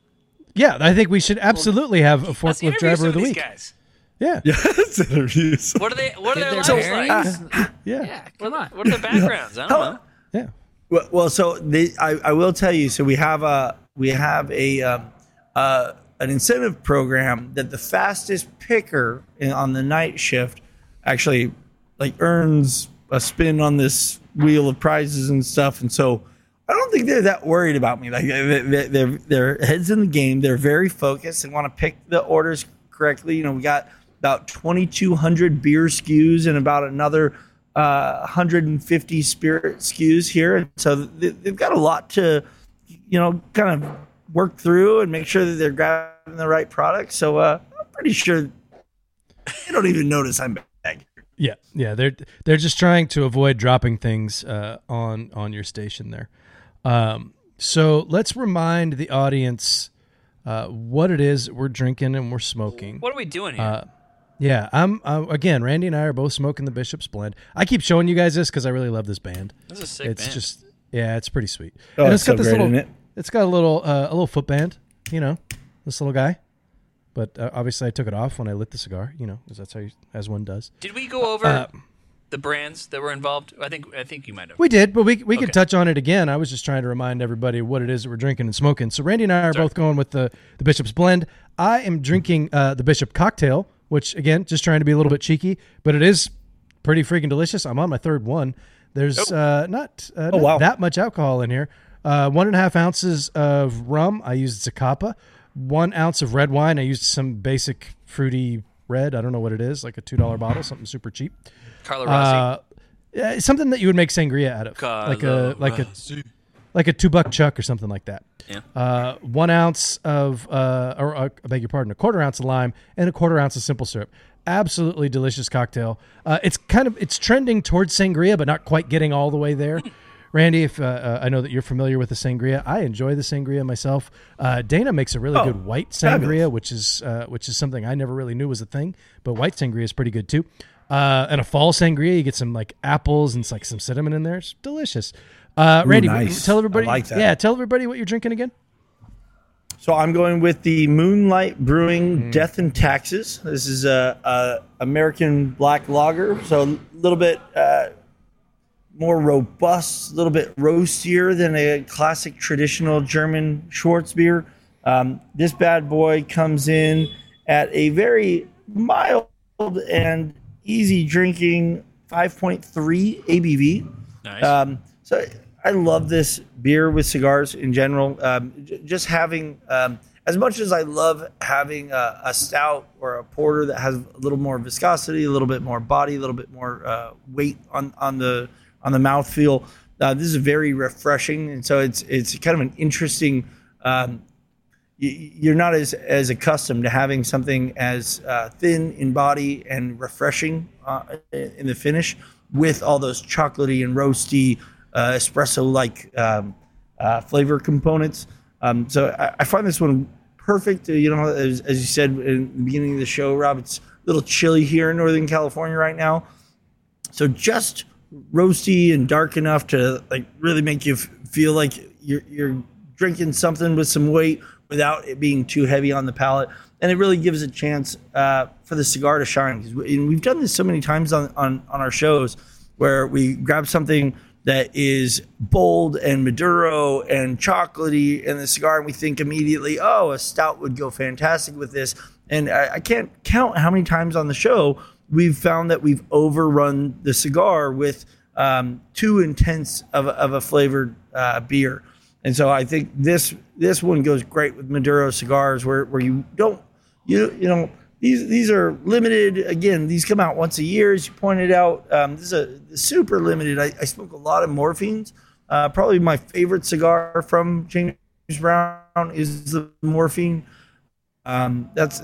Yeah, I think we should absolutely have a forklift driver of the week. Guys. Yeah, yes, interviews. What are they? What are their They're lives like? parents? yeah, yeah, come on. What are their backgrounds? I don't know. yeah. Well, well so they, I, I will tell you. So we have a we have a um, uh, an incentive program that the fastest picker in, on the night shift actually like earns a spin on this wheel of prizes and stuff. And so I don't think they're that worried about me. Like they- they- they're their heads in the game. They're very focused and want to pick the orders correctly. You know, we got about 2,200 beer SKUs and about another uh, 150 spirit SKUs here. So they, they've got a lot to, you know, kind of work through and make sure that they're grabbing the right product. So uh, I'm pretty sure they don't even notice I'm back. Yeah, yeah, they're they're just trying to avoid dropping things uh, on on your station there. Um, so let's remind the audience uh, what it is we're drinking and we're smoking. What are we doing here? Uh, yeah, I'm uh, again. Randy and I are both smoking the Bishop's Blend. I keep showing you guys this because I really love this band. This is a sick It's band. just yeah, it's pretty sweet. Oh, and it's so this great, little. it? It's got a little uh, a little foot band. You know, this little guy. But uh, obviously, I took it off when I lit the cigar. You know, 'cause that's how you, as one does. Did we go over uh, the brands that were involved? I think I think you might have. We did, but we we Okay. could touch on it again. I was just trying to remind everybody what it is that we're drinking and smoking. So Randy and I are Sorry. both going with the the Bishop's Blend. I am drinking uh, the Bishop Cocktail, which again, just trying to be a little bit cheeky, but it is pretty freaking delicious. I'm on my third one. There's uh, not, uh, not wow. that much alcohol in here. Uh, one and a half ounces of rum. I used Zacapa. One ounce of red wine. I used some basic fruity red. I don't know what it is, like a two dollar bottle, something super cheap. Carlo Rossi. Uh, yeah, something that you would make sangria out of, like a like a like a two buck chuck or something like that. Yeah. Uh, one ounce of, uh, or uh, I beg your pardon, a quarter ounce of lime and a quarter ounce of simple syrup. Absolutely delicious cocktail. Uh, it's kind of it's trending towards sangria, but not quite getting all the way there. Randy, if uh, uh, I know that you're familiar with the sangria, I enjoy the sangria myself. Uh, Dana makes a really Oh, good white fabulous. sangria, which is uh, which is something I never really knew was a thing, but white sangria is pretty good too. Uh, and a fall sangria, you get some like apples and like some cinnamon in there. It's delicious. Uh, Randy, nice. tell everybody. Like. Yeah, tell everybody what you're drinking again. So I'm going with the Moonlight Brewing Death and Taxes. This is a, a American black lager, so a little bit uh, more robust, a little bit roastier than a classic traditional German Schwarzbier. Um, this bad boy comes in at a very mild and easy drinking 5.3 ABV. Nice. Um, so I love this beer with cigars in general. Um, j- just having, um, as much as I love having a, a stout or a porter that has a little more viscosity, a little bit more body, a little bit more uh, weight on on the on the mouthfeel. Uh, this is very refreshing, and so it's it's kind of an interesting. Um, you're not as as accustomed to having something as uh, thin in body and refreshing uh, in the finish with all those chocolatey and roasty uh, espresso like um, uh, flavor components. Um, so I, I find this one perfect. Uh, You know, as, as you said in the beginning of the show, Rob, it's a little chilly here in Northern California right now. So just roasty and dark enough to like really make you f- feel like you're you're drinking something with some weight without it being too heavy on the palate. And it really gives a chance uh, for the cigar to shine. And we've done this so many times on, on, on our shows where we grab something that is bold and Maduro and chocolatey in the cigar, and we think immediately, oh, a stout would go fantastic with this. And I, I can't count how many times on the show we've found that we've overrun the cigar with um, too intense of a, of a flavored uh, beer. And so I think this this one goes great with Maduro cigars, where, where you don't you you know these these are limited. Again, these come out once a year, as you pointed out. Um, this is a super limited. I, I smoke a lot of morphines. Uh, probably my favorite cigar from James Brown is the morphine. Um, that's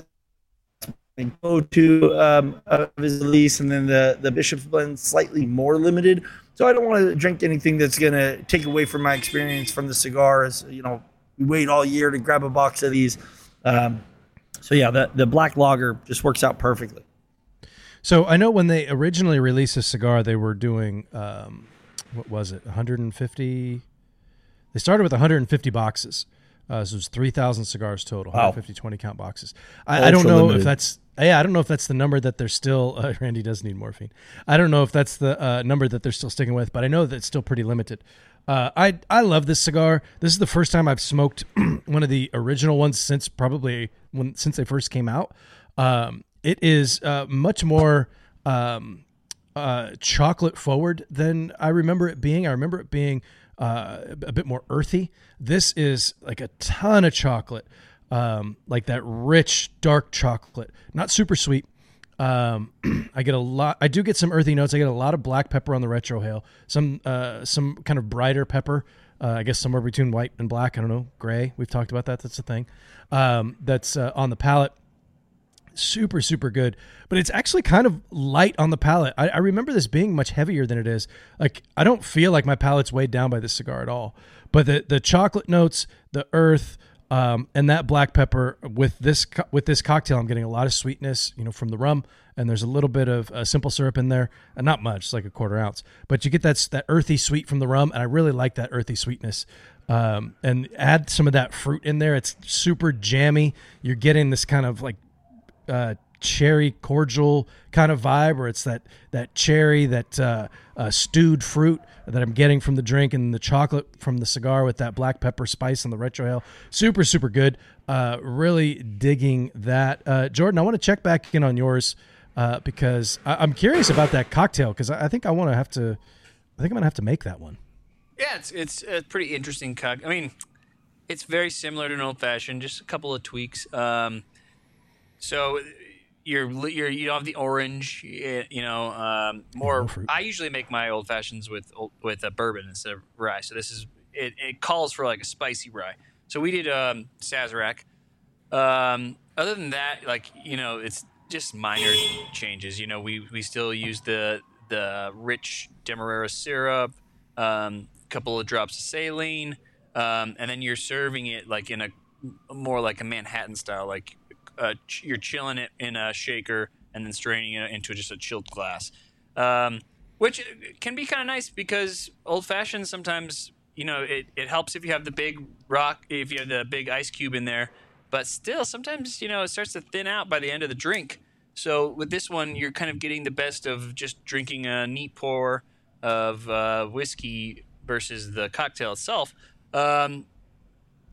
my go-to um, of his release, and then the the Bishop's Blend slightly more limited. So I don't want to drink anything that's going to take away from my experience from the cigars. You know, we wait all year to grab a box of these. Um, so yeah, the the black lager just works out perfectly. So I know when they originally released a cigar, they were doing um, what was it, 150? They started with 150 boxes. Uh, so it was 3,000 cigars total, Wow. 150 20 count boxes. I, I don't know Ultra-limited. if that's yeah, I don't know if that's the number that they're still. Uh, Randy does need morphine. I don't know if that's the uh, number that they're still sticking with, but I know that it's still pretty limited. Uh, I I love this cigar. This is the first time I've smoked one of the original ones since probably when since they first came out. Um, it is uh, much more um, uh, chocolate forward than I remember it being. I remember it being uh, a bit more earthy. This is like a ton of chocolate, um, like that rich dark chocolate, not super sweet. Um, I get a lot. I do get some earthy notes. I get a lot of black pepper on the retrohale. Some uh, some kind of brighter pepper. Uh, I guess somewhere between white and black. I don't know. Gray. We've talked about that. That's a thing. Um, that's uh, on the palate super super good but it's actually kind of light on the palate I, I remember this being much heavier than it is like i don't feel like my palate's weighed down by this cigar at all but the the chocolate notes the earth um, and that black pepper with this co- with this cocktail i'm getting a lot of sweetness you know from the rum. And there's a little bit of uh, simple syrup in there. And not much it's like a quarter ounce. But you get that that earthy sweet from the rum and i really like that earthy sweetness. Um, and add some of that fruit in there. It's super jammy. You're getting this kind of like uh, cherry cordial kind of vibe, or it's that that cherry, that uh, uh, stewed fruit that I'm getting from the drink, and the chocolate from the cigar with that black pepper spice and the retrohale. Super, super good. Uh, really digging that. Uh, Jordan, I want to check back in on yours uh, because I- I'm curious about that cocktail because I-, I think I want to have to. I think I'm gonna have to make that one. Yeah, it's it's a pretty interesting cock. I mean, it's very similar to an old fashioned, just a couple of tweaks. Um, so you're you're you have the orange, you know, um, more. I usually make my old fashions with with a bourbon instead of rye. So this is it. It calls for like a spicy rye. So we did um, Sazerac. Um, other than that, like you know, it's just minor changes. You know, we we still use the the rich demerara syrup, um, a couple of drops of saline, um, and then you're serving it like in a more like a Manhattan style, like uh, you're chilling it in a shaker and then straining it into just a chilled glass, um, which can be kind of nice because old fashioned sometimes you know it, it helps if you have the big rock if you have the big ice cube in there, but still sometimes you know it starts to thin out by the end of the drink. So with this one, you're kind of getting the best of just drinking a neat pour of uh, whiskey versus the cocktail itself. Um,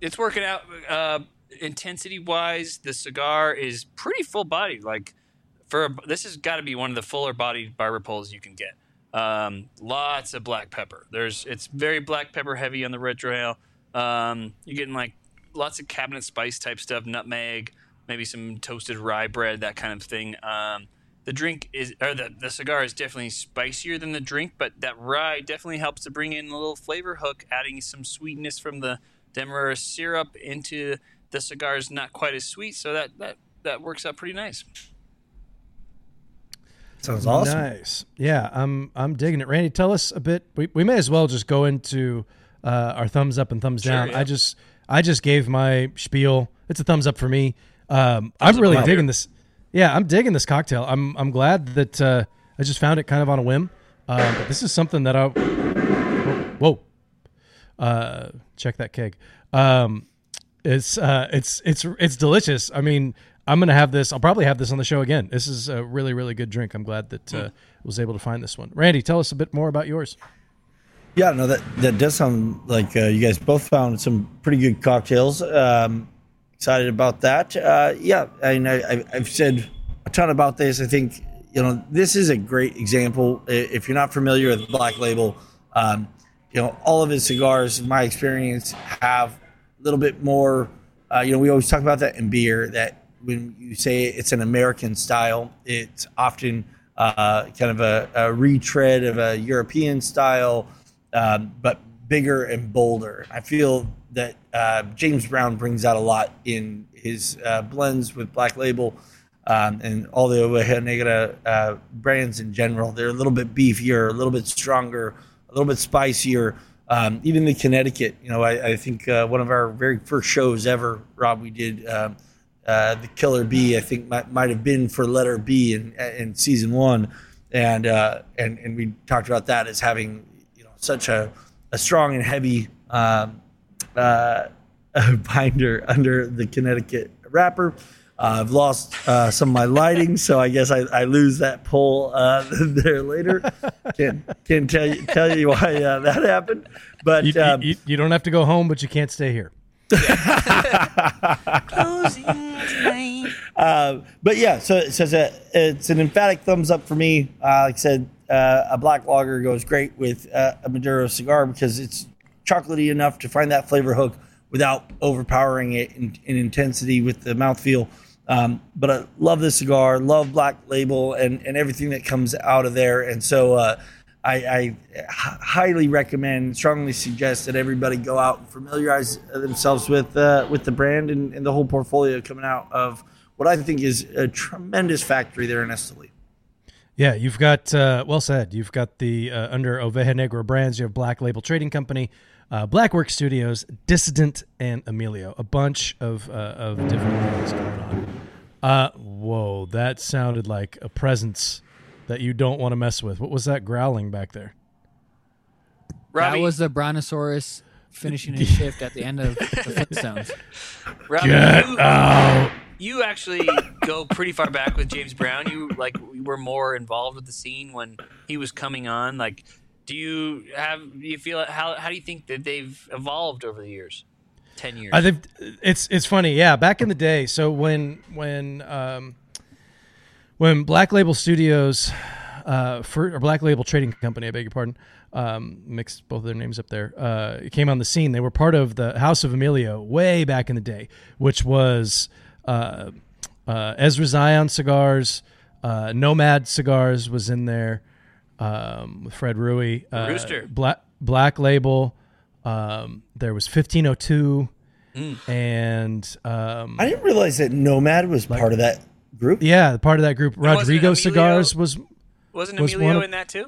it's working out uh, intensity wise. The cigar is pretty full bodied. Like for a, this has got to be one of the fuller bodied barber poles you can get. Um, lots of black pepper. There's it's very black pepper heavy on the retrohale. Um, you're getting like lots of cabinet spice type stuff, nutmeg, maybe some toasted rye bread, that kind of thing. Um, the drink is or the, the cigar is definitely spicier than the drink, but that rye definitely helps to bring in a little flavor hook, adding some sweetness from the demerara syrup into the cigar is not quite as sweet, so that that that works out pretty nice. Sounds awesome. Nice. Yeah, I'm I'm digging it. Randy, tell us a bit. We, we may as well just go into uh, our thumbs up and thumbs Sure, down. yeah. I just I just gave my spiel. It's a thumbs up for me. Um, I'm really right digging here. this. Yeah, I'm digging this cocktail. I'm I'm glad that uh, I just found it kind of on a whim. Uh, but this is something that I whoa, uh, check that keg. Um, it's uh, it's it's it's delicious. I mean, I'm gonna have this. I'll probably have this on the show again. This is a really really good drink. I'm glad that uh, was able to find this one. Randy, tell us a bit more about yours. Yeah, no, that that does sound like uh, you guys both found some pretty good cocktails. Um, excited about that. Uh, yeah, I, mean, I, I- I've said a ton about this. I think you know this is a great example. If you're not familiar with Black Label, um, you know all of his cigars, in my experience, have a little bit more. Uh, you know, we always talk about that in beer. That when you say it's an American style, it's often uh, kind of a, a retread of a European style, um, but bigger and bolder. I feel that uh, James Brown brings out a lot in his uh, blends with Black Label um, and all the Oveja Negra uh, brands in general. They're a little bit beefier, a little bit stronger, a little bit spicier. Um, even the Connecticut, you know, I, I think uh, one of our very first shows ever, Rob, we did um, uh, the Killer Bee. I think might, might have been for letter B in, in season one, and uh, and and we talked about that as having you know such a, a strong and heavy um, uh, binder under the Connecticut wrapper. Uh, I've lost uh, some of my lighting, so I guess I, I lose that poll uh, there later. Can't, can't tell you tell you why uh, that happened, but You, um, you, you don't have to go home, but you can't stay here. Uh, but yeah, so it says a, it's an emphatic thumbs up for me. Uh, like I said, uh, a black lager goes great with uh, a Maduro cigar because it's chocolatey enough to find that flavor hook without overpowering it in, in intensity with the mouthfeel. Um, but I love this cigar, love Black Label, and, and everything that comes out of there. And so uh, I, I h- highly recommend, strongly suggest that everybody go out and familiarize themselves with uh, with the brand and, and the whole portfolio coming out of what I think is a tremendous factory there in Esteli. Yeah, you've got uh, well said. You've got the uh, under Oveja Negra brands. You have Black Label Trading Company, uh, Black Works Studios, Dissident, and Emilio. A bunch of uh, of different things going on. Uh, whoa, that sounded like a presence that you don't want to mess with. What was that growling back there? Robby, That was the Brontosaurus finishing his shift at the end of the Flintstones. Robby, Get you, out. you actually go pretty far back with James Brown. You like you were more involved with the scene when he was coming on. Like, do you have? Do you feel how? How do you think that they've evolved over the years? Ten years. I think it's it's funny. Yeah, back in the day. So when when um, when Black Label Studios, uh, for or Black Label Trading Company, I beg your pardon, um, mixed both of their names up there. Uh, came on the scene. They were part of the House of Emilio way back in the day, which was uh, uh, Ezra Zion cigars, uh, Nomad cigars was in there um, with Fred Rewey, uh, Rooster. Black Black Label. Um, there was 1502, and um, I didn't realize that Nomad was part of that group. yeah, part of that group. wasn't Rodrigo Emilio- Cigars was Wasn't was Emilio one of- in that too?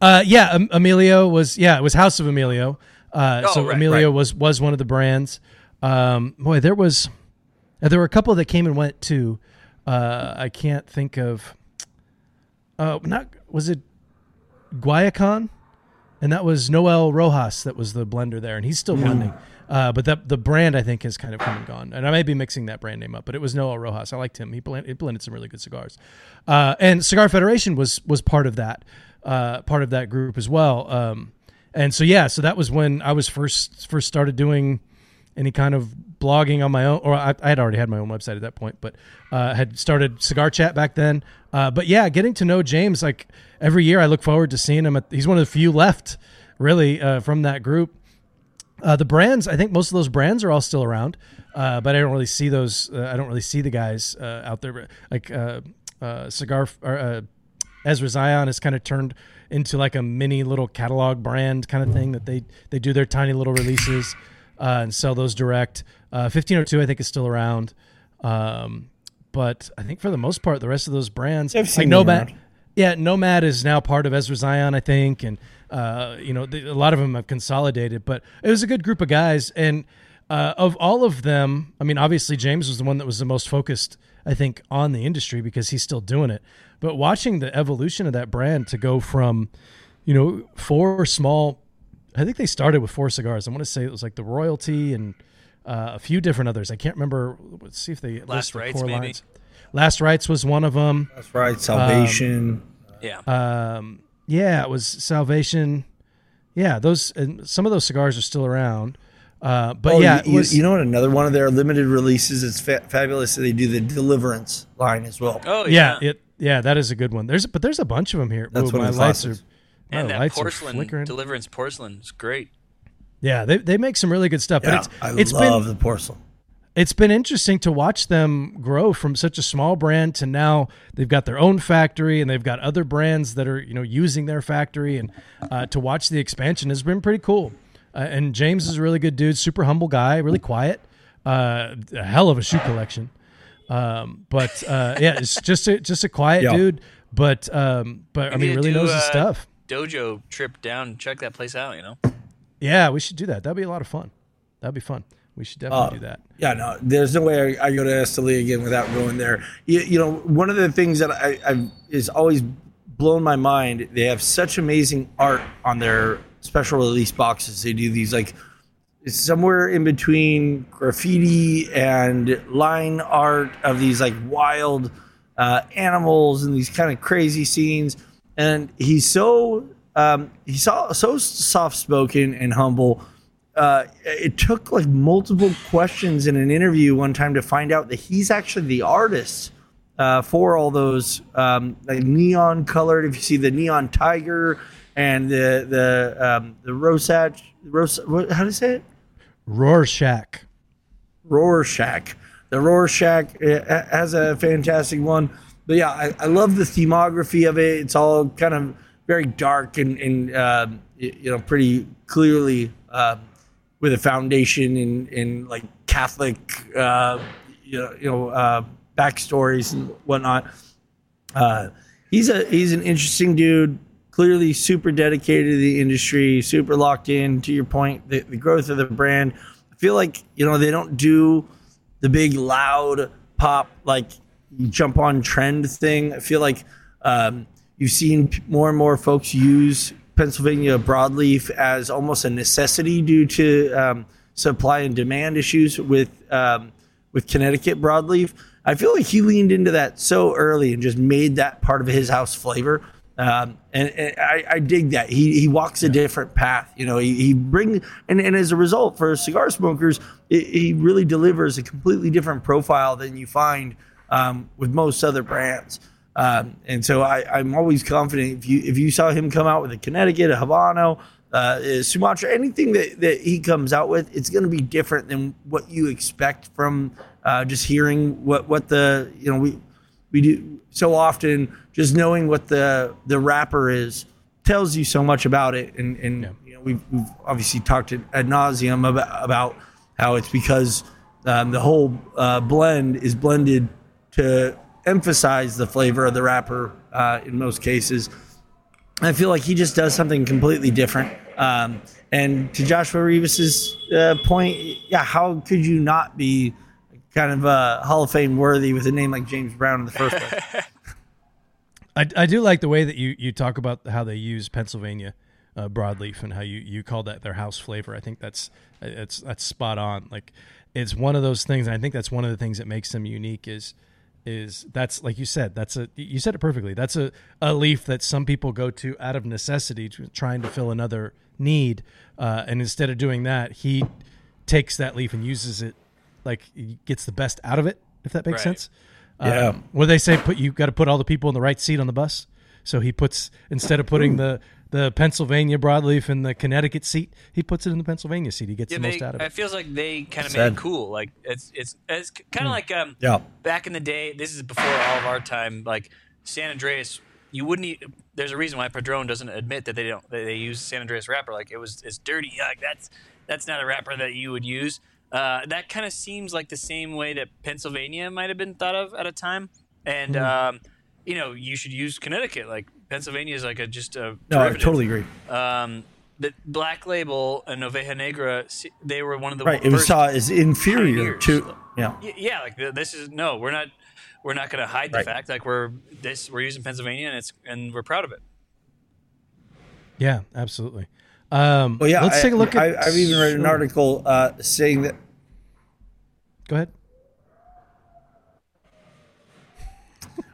Uh, yeah, um, Emilio was yeah, it was House of Emilio. Uh, Oh, so right, Emilio right. was was one of the brands. Um, boy, there was uh, there were a couple that came and went too. Uh, I can't think of. Oh, not was it Guayacan, and that was Noel Rojas that was the blender there, and he's still blending. Uh, but that the brand I think has kind of come and gone, and I may be mixing that brand name up. But it was Noel Rojas. I liked him. He blend, he blended some really good cigars, uh, and Cigar Federation was was part of that uh, part of that group as well. Um, and so yeah, so that was when I was first first started doing any kind of blogging on my own, or I, I had already had my own website at that point, but uh, had started Cigar Chat back then. Uh, but yeah, getting to know James like every year, I look forward to seeing him. At, he's one of the few left, really, uh, from that group. Uh, the brands, I think most of those brands are all still around, uh, but I don't really see those. Uh, I don't really see the guys out there. Like cigar, or, Ezra Zion has kind of turned into like a mini little catalog brand kind of thing that they they do their tiny little releases uh, and sell those direct. Uh, 1502, I think, is still around, um, but I think for the most part, the rest of those brands, like Nomad, yeah, Nomad is now part of Ezra Zion, I think, and uh, you know the, a lot of them have consolidated. But it was a good group of guys, and uh, of all of them, I mean, obviously James was the one that was the most focused, I think, on the industry because he's still doing it. But watching the evolution of that brand to go from, you know, four small, I think they started with four cigars. I want to say it was like the Royalty and uh, a few different others. I can't remember. Let's see if they Last list the Rites, core maybe? lines. Last Rites was one of them. That's right. Salvation. Yeah. Um, yeah, it was Salvation. Yeah, those and some of those cigars are still around. Uh, but Oh, yeah, you, was, you know what? Another one of their limited releases. It's fa- fabulous. They do the Deliverance line as well. oh yeah, yeah. it yeah, that is a good one. There's but there's a bunch of them here. That's Ooh, one my of the lights are classics. my and that lights are porcelain deliverance porcelain is great. yeah, they they make some really good stuff. Yeah, but it's I it's love been the porcelain. it's been interesting to watch them grow from such a small brand to now they've got their own factory and they've got other brands that are you know using their factory and uh, to watch the expansion has been pretty cool. Uh, and James is a really good dude, super humble guy, really quiet, uh, a hell of a shoe collection. Um, but uh, yeah, it's just a just a quiet Yeah. dude, but um, but I mean, really do, knows his stuff. Dojo trip down, check that place out. You know. Yeah, we should do that. That'd be a lot of fun. That'd be fun. We should definitely Uh, do that. Yeah, no, there's no way I, I go to Esteli again without going there. You, you know, one of the things that I, I've is always blown my mind. They have such amazing art on their special release boxes. They do these like it's somewhere in between graffiti and line art of these like wild uh, animals and these kind of crazy scenes. And he's so um, he's so, so soft spoken and humble. Uh, it took like multiple questions in an interview one time to find out that he's actually the artist uh, for all those um, like neon colored. If you see the neon tiger and the the um, the Rosach, Ros, what, how do you say it? Rorschach. Rorschach. The Rorschach uh, has a fantastic one. But yeah, I, I love the themography of it. It's all kind of very dark and, and y- you know, pretty clearly um, with a foundation in, in like Catholic, uh, you know, you know uh, backstories and whatnot. Uh, he's a he's an interesting dude. Clearly, super dedicated to the industry, super locked in. To your point, the, the growth of the brand. I feel like you know they don't do the big loud pop like jump on trend thing. I feel like um, you've seen more and more folks use Pennsylvania broadleaf as almost a necessity due to um, supply and demand issues with um, with Connecticut broadleaf. I feel like he leaned into that so early and just made that part of his house flavor. Um, and, and I, I dig that he, he walks a different path. You know, he, he bring and, and as a result for cigar smokers, it, he really delivers a completely different profile than you find um, with most other brands. Um, and so I, I'm always confident if you if you saw him come out with a Connecticut, a Habano, uh, a Sumatra, anything that, that he comes out with, it's going to be different than what you expect from uh, just hearing what what the you know we we do so often just knowing what the the wrapper is tells you so much about it and and you know we've, we've obviously talked ad nauseum about, about how it's because um, the whole uh, blend is blended to emphasize the flavor of the wrapper uh, in most cases I feel like he just does something completely different. Um, and to Joshua Revis's uh, point, yeah, how could you not be kind of uh, Hall of Fame worthy with a name like James Brown in the first place? I, I do like the way that you, you talk about how they use Pennsylvania uh, broadleaf and how you, you call that their house flavor. I think that's it's that's spot on. Like it's one of those things, and I think that's one of the things that makes them unique. Is is that's like you said that's a you said it perfectly. That's a, a leaf that some people go to out of necessity, to, trying to fill another need, uh, and instead of doing that, he takes that leaf and uses it like he gets the best out of it. If that makes Right. sense. Yeah. Um, what do they say? Put you got to put all the people in the right seat on the bus. So he puts instead of putting the the Pennsylvania broadleaf in the Connecticut seat, he puts it in the Pennsylvania seat. He gets Yeah, the they, most out of it it. feels like they kind of made it cool. Like it's it's it's kind of like um Yeah. back in the day. This is before all of our time. Like San Andreas, you wouldn't. Eat, there's a reason why Padron doesn't admit that they don't that they use San Andreas wrapper. Like it was it's dirty. Like that's that's not a wrapper that you would use. Uh, that kind of seems like the same way that Pennsylvania might have been thought of at a time. And um, you know, you should use Connecticut. Like Pennsylvania is like a just a No, I totally agree. Um, the Black Label and Oveja Negra, they were one of the Right. It was saw as inferior pioneers. to. Yeah. Yeah, like this is no, we're not, we're not going to hide the Right. fact. Like we're this, we're using Pennsylvania, and it's and we're proud of it. Yeah, absolutely. Um, Well, yeah. let's I, take a look at. I, I've even read an article uh, saying that. Go ahead.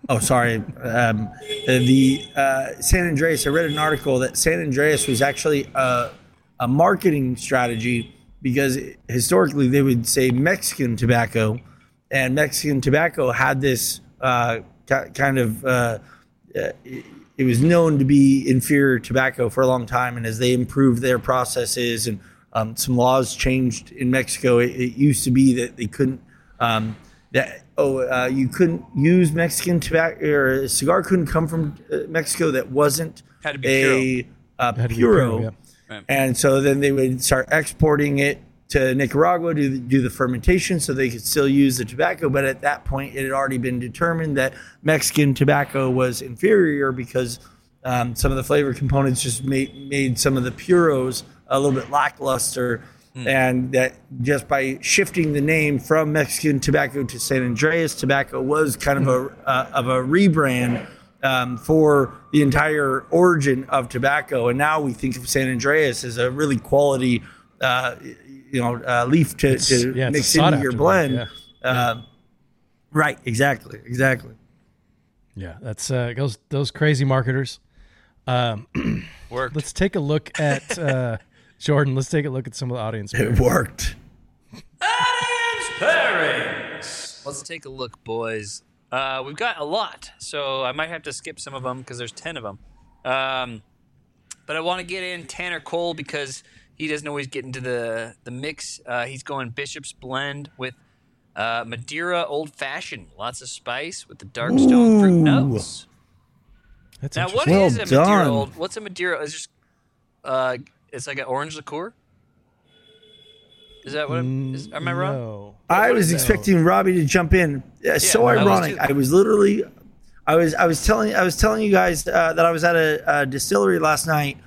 Oh, sorry. Um, the uh, San Andreas. I read an article that San Andreas was actually a, a marketing strategy because historically they would say Mexican tobacco, and Mexican tobacco had this uh, ki- kind of. Uh, uh, it was known to be inferior tobacco for a long time, and as they improved their processes and um, some laws changed in Mexico, it, it used to be that they couldn't um, that oh uh, you couldn't use Mexican tobacco or a cigar couldn't come from uh, Mexico that wasn't Had to be a uh, Had to be puro, puro, yeah. and so then they would start exporting it to Nicaragua to do- do the fermentation so they could still use the tobacco. But at that point, it had already been determined that Mexican tobacco was inferior because um, some of the flavor components just made, made some of the puros a little bit lackluster. And that just by shifting the name from Mexican tobacco to San Andreas tobacco was kind of a uh, of a rebrand um, for the entire origin of tobacco. And now we think of San Andreas as a really quality, uh, you know, uh, leaf to, to yeah, mix into your blend. yeah. Um, right. Exactly. Exactly. Yeah, that's uh, those those crazy marketers. Um, Worked. let's take a look at uh, Jordan. Let's take a look at some of the audience. It worked. Let's take a look, boys. Uh, we've got a lot, so I might have to skip some of them because there's ten of them. Um, but I want to get in Tanner Cole because he doesn't always get into the the mix. Uh, he's going Bishop's Blend with uh, Madeira Old Fashioned, lots of spice with the dark stone fruit Ooh. notes. That's Now, what Well is a Madeira done. Old? What's a Madeira? It's just uh, it's like an orange liqueur. Is that what? I'm, is, am I wrong? No. I was expecting Robby to jump in. Yeah, so I was ironic. I was literally, I was, I was telling, I was telling you guys uh, that I was at a, a distillery last night,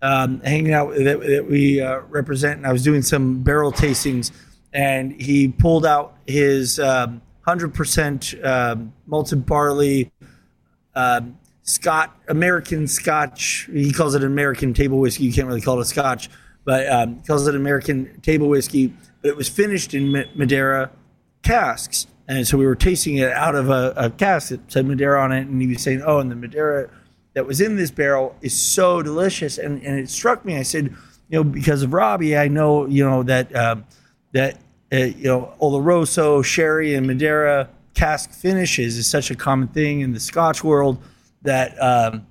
um, hanging out that, that we uh, represent, and I was doing some barrel tastings, and he pulled out his um, hundred percent um, malted barley. Scott American Scotch. He calls it American table whiskey. You can't really call it a Scotch, but um, calls it American table whiskey. But it was finished in Madeira casks, and so we were tasting it out of a, a cask that said Madeira on it, and he was saying, "Oh, and the Madeira that was in this barrel is so delicious." And and it struck me. I said, "You know, because of Robby, I know you know that um, that uh, you know Oloroso, sherry, and Madeira cask finishes is such a common thing in the Scotch world." That um,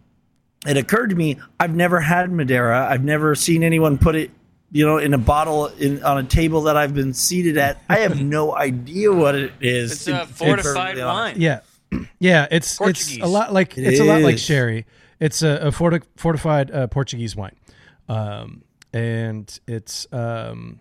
it occurred to me I've never had Madeira. I've never seen anyone put it, you know, in a bottle in on a table that I've been seated at. I have no idea what it is. It's to a fortified wine. Yeah, yeah. It's it's a lot like It it's a lot like sherry. It's a, a forti- fortified uh, Portuguese wine, um, and it's um,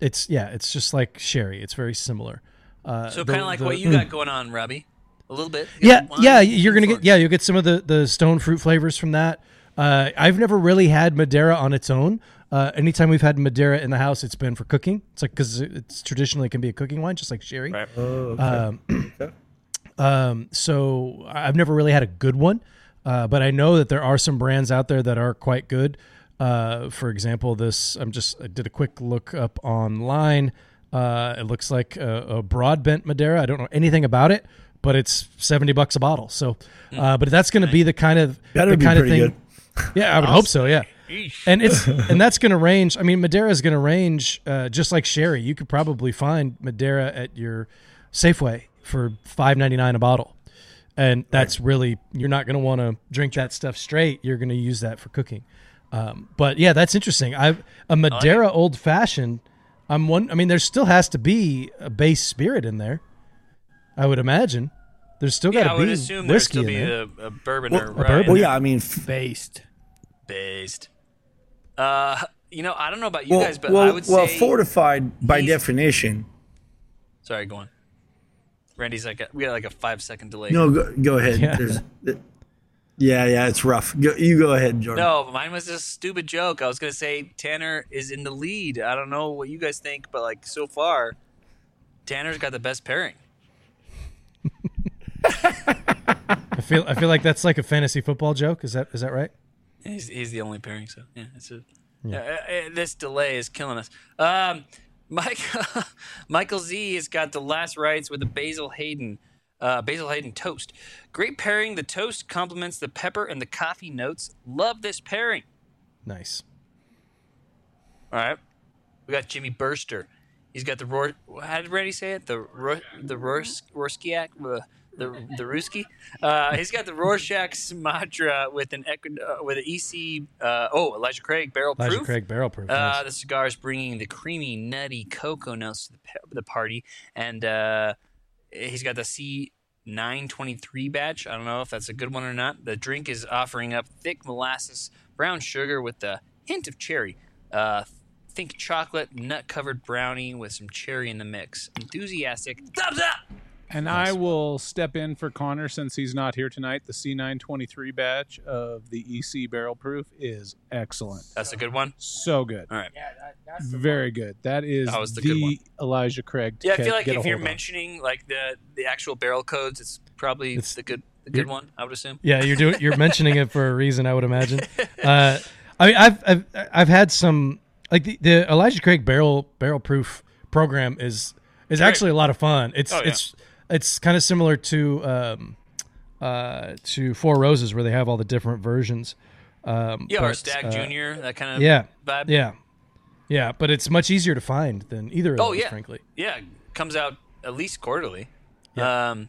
it's yeah, it's just like sherry. It's very similar. Uh, So kind of like the- what you got going on, Robby. A little bit. yeah, yeah. You're gonna get yeah, you'll get some of the the stone fruit flavors from that. Uh, I've never really had Madeira on its own. Uh, anytime we've had Madeira in the house, it's been for cooking. It's like because it's traditionally can be a cooking wine, just like sherry. Right. Um, um, so I've never really had a good one, uh, but I know that there are some brands out there that are quite good. Uh, for example, this I'm just I did a quick look up online. Uh, it looks like a, a broadbent Madeira. I don't know anything about it, but it's seventy bucks a bottle. So, uh, but that's going to be the kind of Better the be kind of pretty thing. Yeah, I would hope so. Yeah, and it's and that's going to range. I mean, Madeira is going to range uh, just like sherry. You could probably find Madeira at your Safeway for five ninety nine a bottle, and that's really you're not going to want to drink that stuff straight. You're going to use that for cooking. Um, but yeah, that's interesting. I a Madeira old fashioned. I'm one. I mean, there still has to be a base spirit in there. I would imagine. There's still got Yeah, to I would be assume there'd whiskey still in be there. a, a bourbon Well, or a bourbon? Well, yeah, I mean, f- Based. based. Uh, you know, I don't know about you well, guys, but well, I would say well, fortified by he's- definition. Sorry, go on. Randy's like a, we got like a five second delay. No, go, go ahead. Yeah. There's- yeah, yeah, it's rough. Go, you go ahead, Jordan. No, mine was just a stupid joke. I was gonna say Tanner is in the lead. I don't know what you guys think, but like so far, Tanner's got the best pairing. I feel I feel like that's like a fantasy football joke. Is that is that right? He's, he's the only pairing, so yeah, it's a. Yeah. uh, uh, this delay is killing us. Um, Mike, Michael Z has got the last rites with the Basil Hayden, uh, Basil Hayden toast. Great pairing. The toast complements the pepper and the coffee notes. Love this pairing. Nice. All right, we got Jimmy Birster. He's got the Ror. How did Randy say it? The Ro- the Rors- Rorskiak. The the Ruski. Uh, he's got the Rorschach Sumatra with an uh, with an EC. Uh, oh, Elijah Craig barrel proof. Elijah proof. Craig barrel proof. Uh, nice. the cigar is bringing the creamy, nutty cocoa notes to the, the party, and uh, he's got the C. 923 batch. I don't know if that's a good one or not. The drink is offering up thick molasses, brown sugar with a hint of cherry. Uh, think chocolate, nut covered brownie with some cherry in the mix. Enthusiastic. Thumbs up! And I will step in for Connor since he's not here tonight. The C923 batch of the EC barrel proof is excellent. That's a good one. So good. All right. Yeah. Very good. That is That was the the, good one. Elijah Craig. to Yeah, I feel like if you're hold of. mentioning like the the actual barrel codes, it's probably It's- the good the good one. I would assume. Yeah, you're doing you're mentioning it for a reason, I would imagine. Uh, I mean, I've I've I've had some like the, the Elijah Craig barrel barrel proof program is is actually a lot of fun. It's Oh, yeah. it's it's kind of similar to um, uh, to Four Roses where they have all the different versions. Um, Yeah, or Stagg uh, Junior, that kind of Yeah, vibe. yeah, yeah. But it's much easier to find than either of Oh those, yeah, frankly. Yeah, comes out at least quarterly. Um,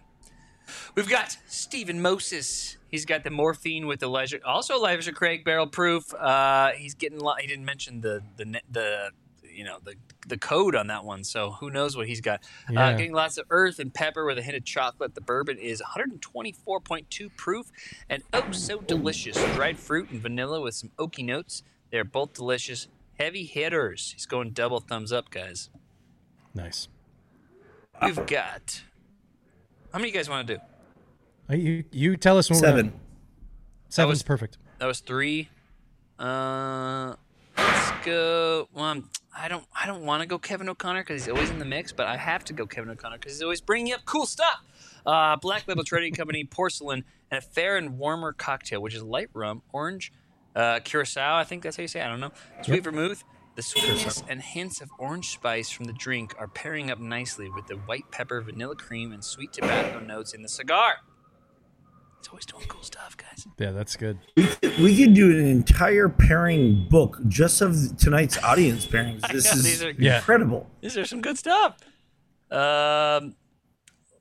we've got Stephen Moses. He's got the morphine with Elijah. Also, Elijah Craig barrel proof. Uh, he's getting. He didn't mention the the the you know the the code on that one. So who knows what he's got? Uh, getting lots of earth and pepper with a hint of chocolate. The bourbon is 124.2 proof and oh so delicious. Dried fruit and vanilla with some oaky notes. They're both delicious. Heavy hitters. He's going double thumbs up, guys. Nice. We've got. How many you guys want to do? Uh, You you tell us when we're Seven. done. Seven's was- perfect. That was three. Uh, let's go. Well, I'm- I don't. I don't want to go Kevin O'Connor because he's always in the mix, but I have to go Kevin O'Connor because he's always bringing up cool stuff. Uh, Black Label Trading Company porcelain and a fair and warmer cocktail, which is light rum, orange, uh, curacao. I think that's how you say. it. I don't know. Sweet vermouth. The sweetness and hints of orange spice from the drink are pairing up nicely with the white pepper, vanilla cream, and sweet tobacco notes in the cigar. It's always doing cool stuff, guys. Yeah, that's good. We could do an entire pairing book just of tonight's audience pairings. This know, is these are- Yeah. incredible. These are some good stuff. Um,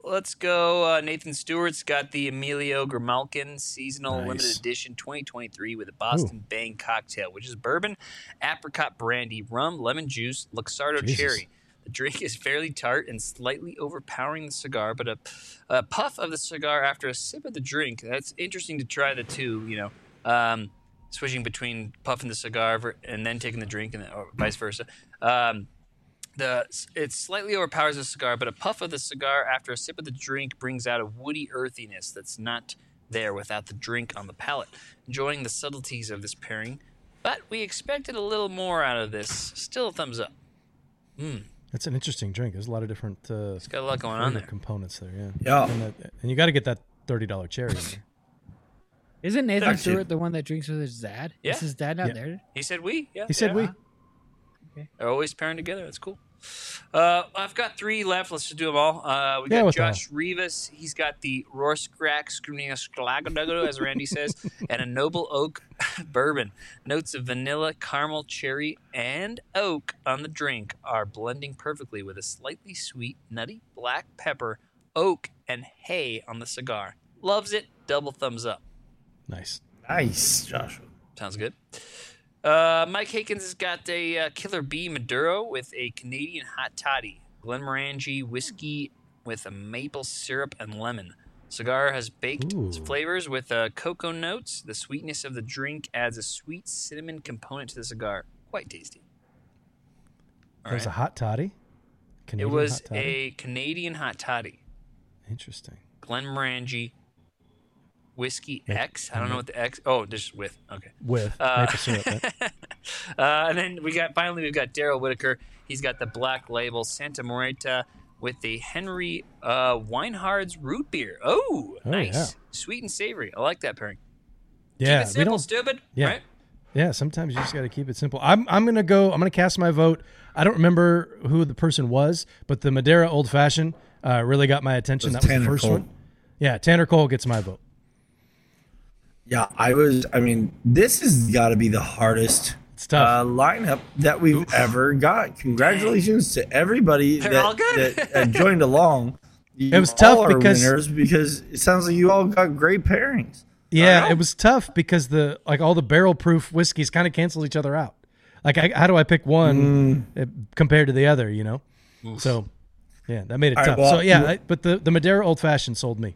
let's go. Uh, Nathan Stewart's got the Emilio Grimalkin seasonal Nice. limited edition 2023 with a Boston Bang cocktail, which is bourbon, apricot brandy, rum, lemon juice, Luxardo Jesus. cherry. The drink is fairly tart and slightly overpowering the cigar, but a, a puff of the cigar after a sip of the drink. That's interesting to try the two, you know, um, switching between puffing the cigar ver- and then taking the drink, and then, or vice versa. Um, the it slightly overpowers the cigar, but a puff of the cigar after a sip of the drink brings out a woody earthiness that's not there without the drink on the palate. Enjoying the subtleties of this pairing, but we expected a little more out of this. Still a thumbs up. That's an interesting drink. There's a lot of different uh, It's got a lot going on flavor there. components there. Yeah. Yeah. And, that, and you got to get that thirty dollar cherry. In there. Isn't Nathan Gotcha. Stewart the one that drinks with his dad? Yeah. Is his dad not Yeah. there? He said we. Yeah, He said yeah. we. They're always pairing together. That's cool. Uh, I've got three left. Let's just do them all. Uh, we Yeah, got with all. Josh Rivas. He's got the Rorschach Scruniasclagodago, as Randy says, and a Noble Oak bourbon. Notes of vanilla, caramel, cherry, and oak on the drink are blending perfectly with a slightly sweet, nutty black pepper, oak, and hay on the cigar. Loves it. Double thumbs up. Nice. Nice, Joshua. Sounds good. Uh, Mike Hakens has got a uh, Killer Bee Maduro with a Canadian hot toddy, Glenmorangie whiskey with a maple syrup and lemon. Cigar has baked Ooh. flavors with uh, cocoa notes. The sweetness of the drink adds a sweet cinnamon component to the cigar. Quite tasty. All It was a hot toddy. It was toddy? a Canadian hot toddy, interesting. Glenmorangie whiskey X. I don't know what the X. Oh, just with. Okay. With Uh, maple syrup. right? uh, and then we got finally we've got Daryl Whitaker. He's got the black label Santa Muerte with the Henry uh, Weinhard's root beer. Oh, Oh, nice, yeah. sweet and savory. I like that pairing. Yeah, Keep it we simple, don't. stupid. Yeah. Right? Yeah, sometimes you just got to keep it simple. I'm I'm gonna go. I'm gonna cast my vote. I don't remember who the person was, but the Madeira Old Fashioned uh, really got my attention. That was was the first Cole. one. Yeah, Tanner Cole gets my vote. Yeah, I was. I mean, this has got to be the hardest uh, lineup that we've ever got. Congratulations to everybody They're that, that uh, joined along. You It was all tough are because- winners because it sounds like you all got great pairings. yeah, it was tough because the like all the barrel proof whiskeys kind of cancel each other out. Like, I, how do I pick one Mm. uh, compared to the other? You know, so yeah, that made it All right, tough. well, so yeah, I, but the the Madeira Old Fashioned sold me.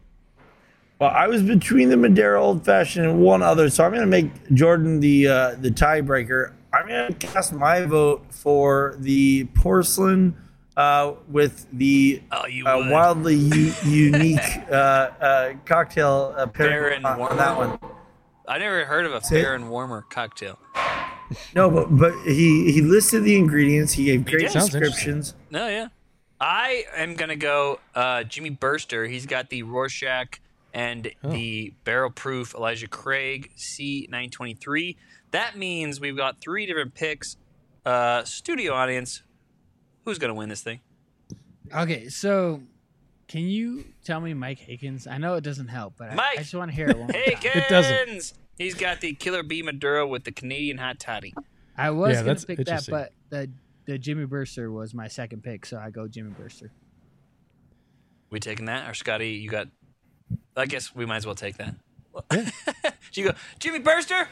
Well, I was between the Madeira Old Fashioned and one other, so I'm going to make Jordan the uh, the tiebreaker. I'm going to cast my vote for the porcelain uh, with the Oh, you uh, wildly u- unique uh, uh, cocktail uh, pairing on, on that one. I never heard of a fair and warmer cocktail. No, but but he he listed the ingredients. He gave great. Sounds descriptions. No, yeah. I am gonna go uh, Jimmy Birster. He's got the Rorschach and Oh. the barrel proof Elijah Craig C923. That means we've got three different picks. Uh, studio audience, who's gonna win this thing? Okay, so can you tell me Mike Hakens? I know it doesn't help, but I, Mike! I just want to hear it one more time. Hey, doesn't. He's got the Killer Bee Maduro with the Canadian hot toddy. I was Yeah, gonna pick that, but the the Jimmy Birster was my second pick, so I go Jimmy Birster. We taking that, or Scotty? You got? I guess we might as well take that. you go, Jimmy Birster,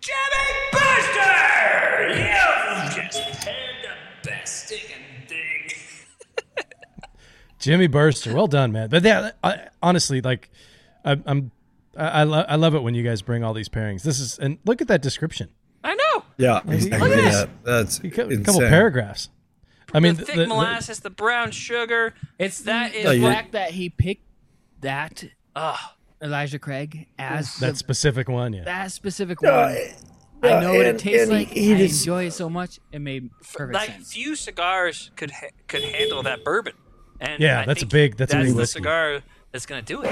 Jimmy Birster. You just had the best stinking thing. Jimmy Birster, well done, man. But yeah, I, honestly, like, I, I'm, I, I, lo- I love it when you guys bring all these pairings. This is, and look at that description. I know. Yeah, exactly. this. Yeah, that's A cou- insane. couple paragraphs. I mean, the thick the- the- molasses, the brown sugar. It's that is the, is the you're- fact that he picked that Ugh. Elijah Craig as that the, specific one, yeah. that specific No, one. eh, I no, know what it tastes and like. he- he I just- enjoy it so much. It made perfect like sense. few cigars could ha- could handle that bourbon. And Yeah, I that's a big- that's a big the whiskey. cigar that's gonna do it.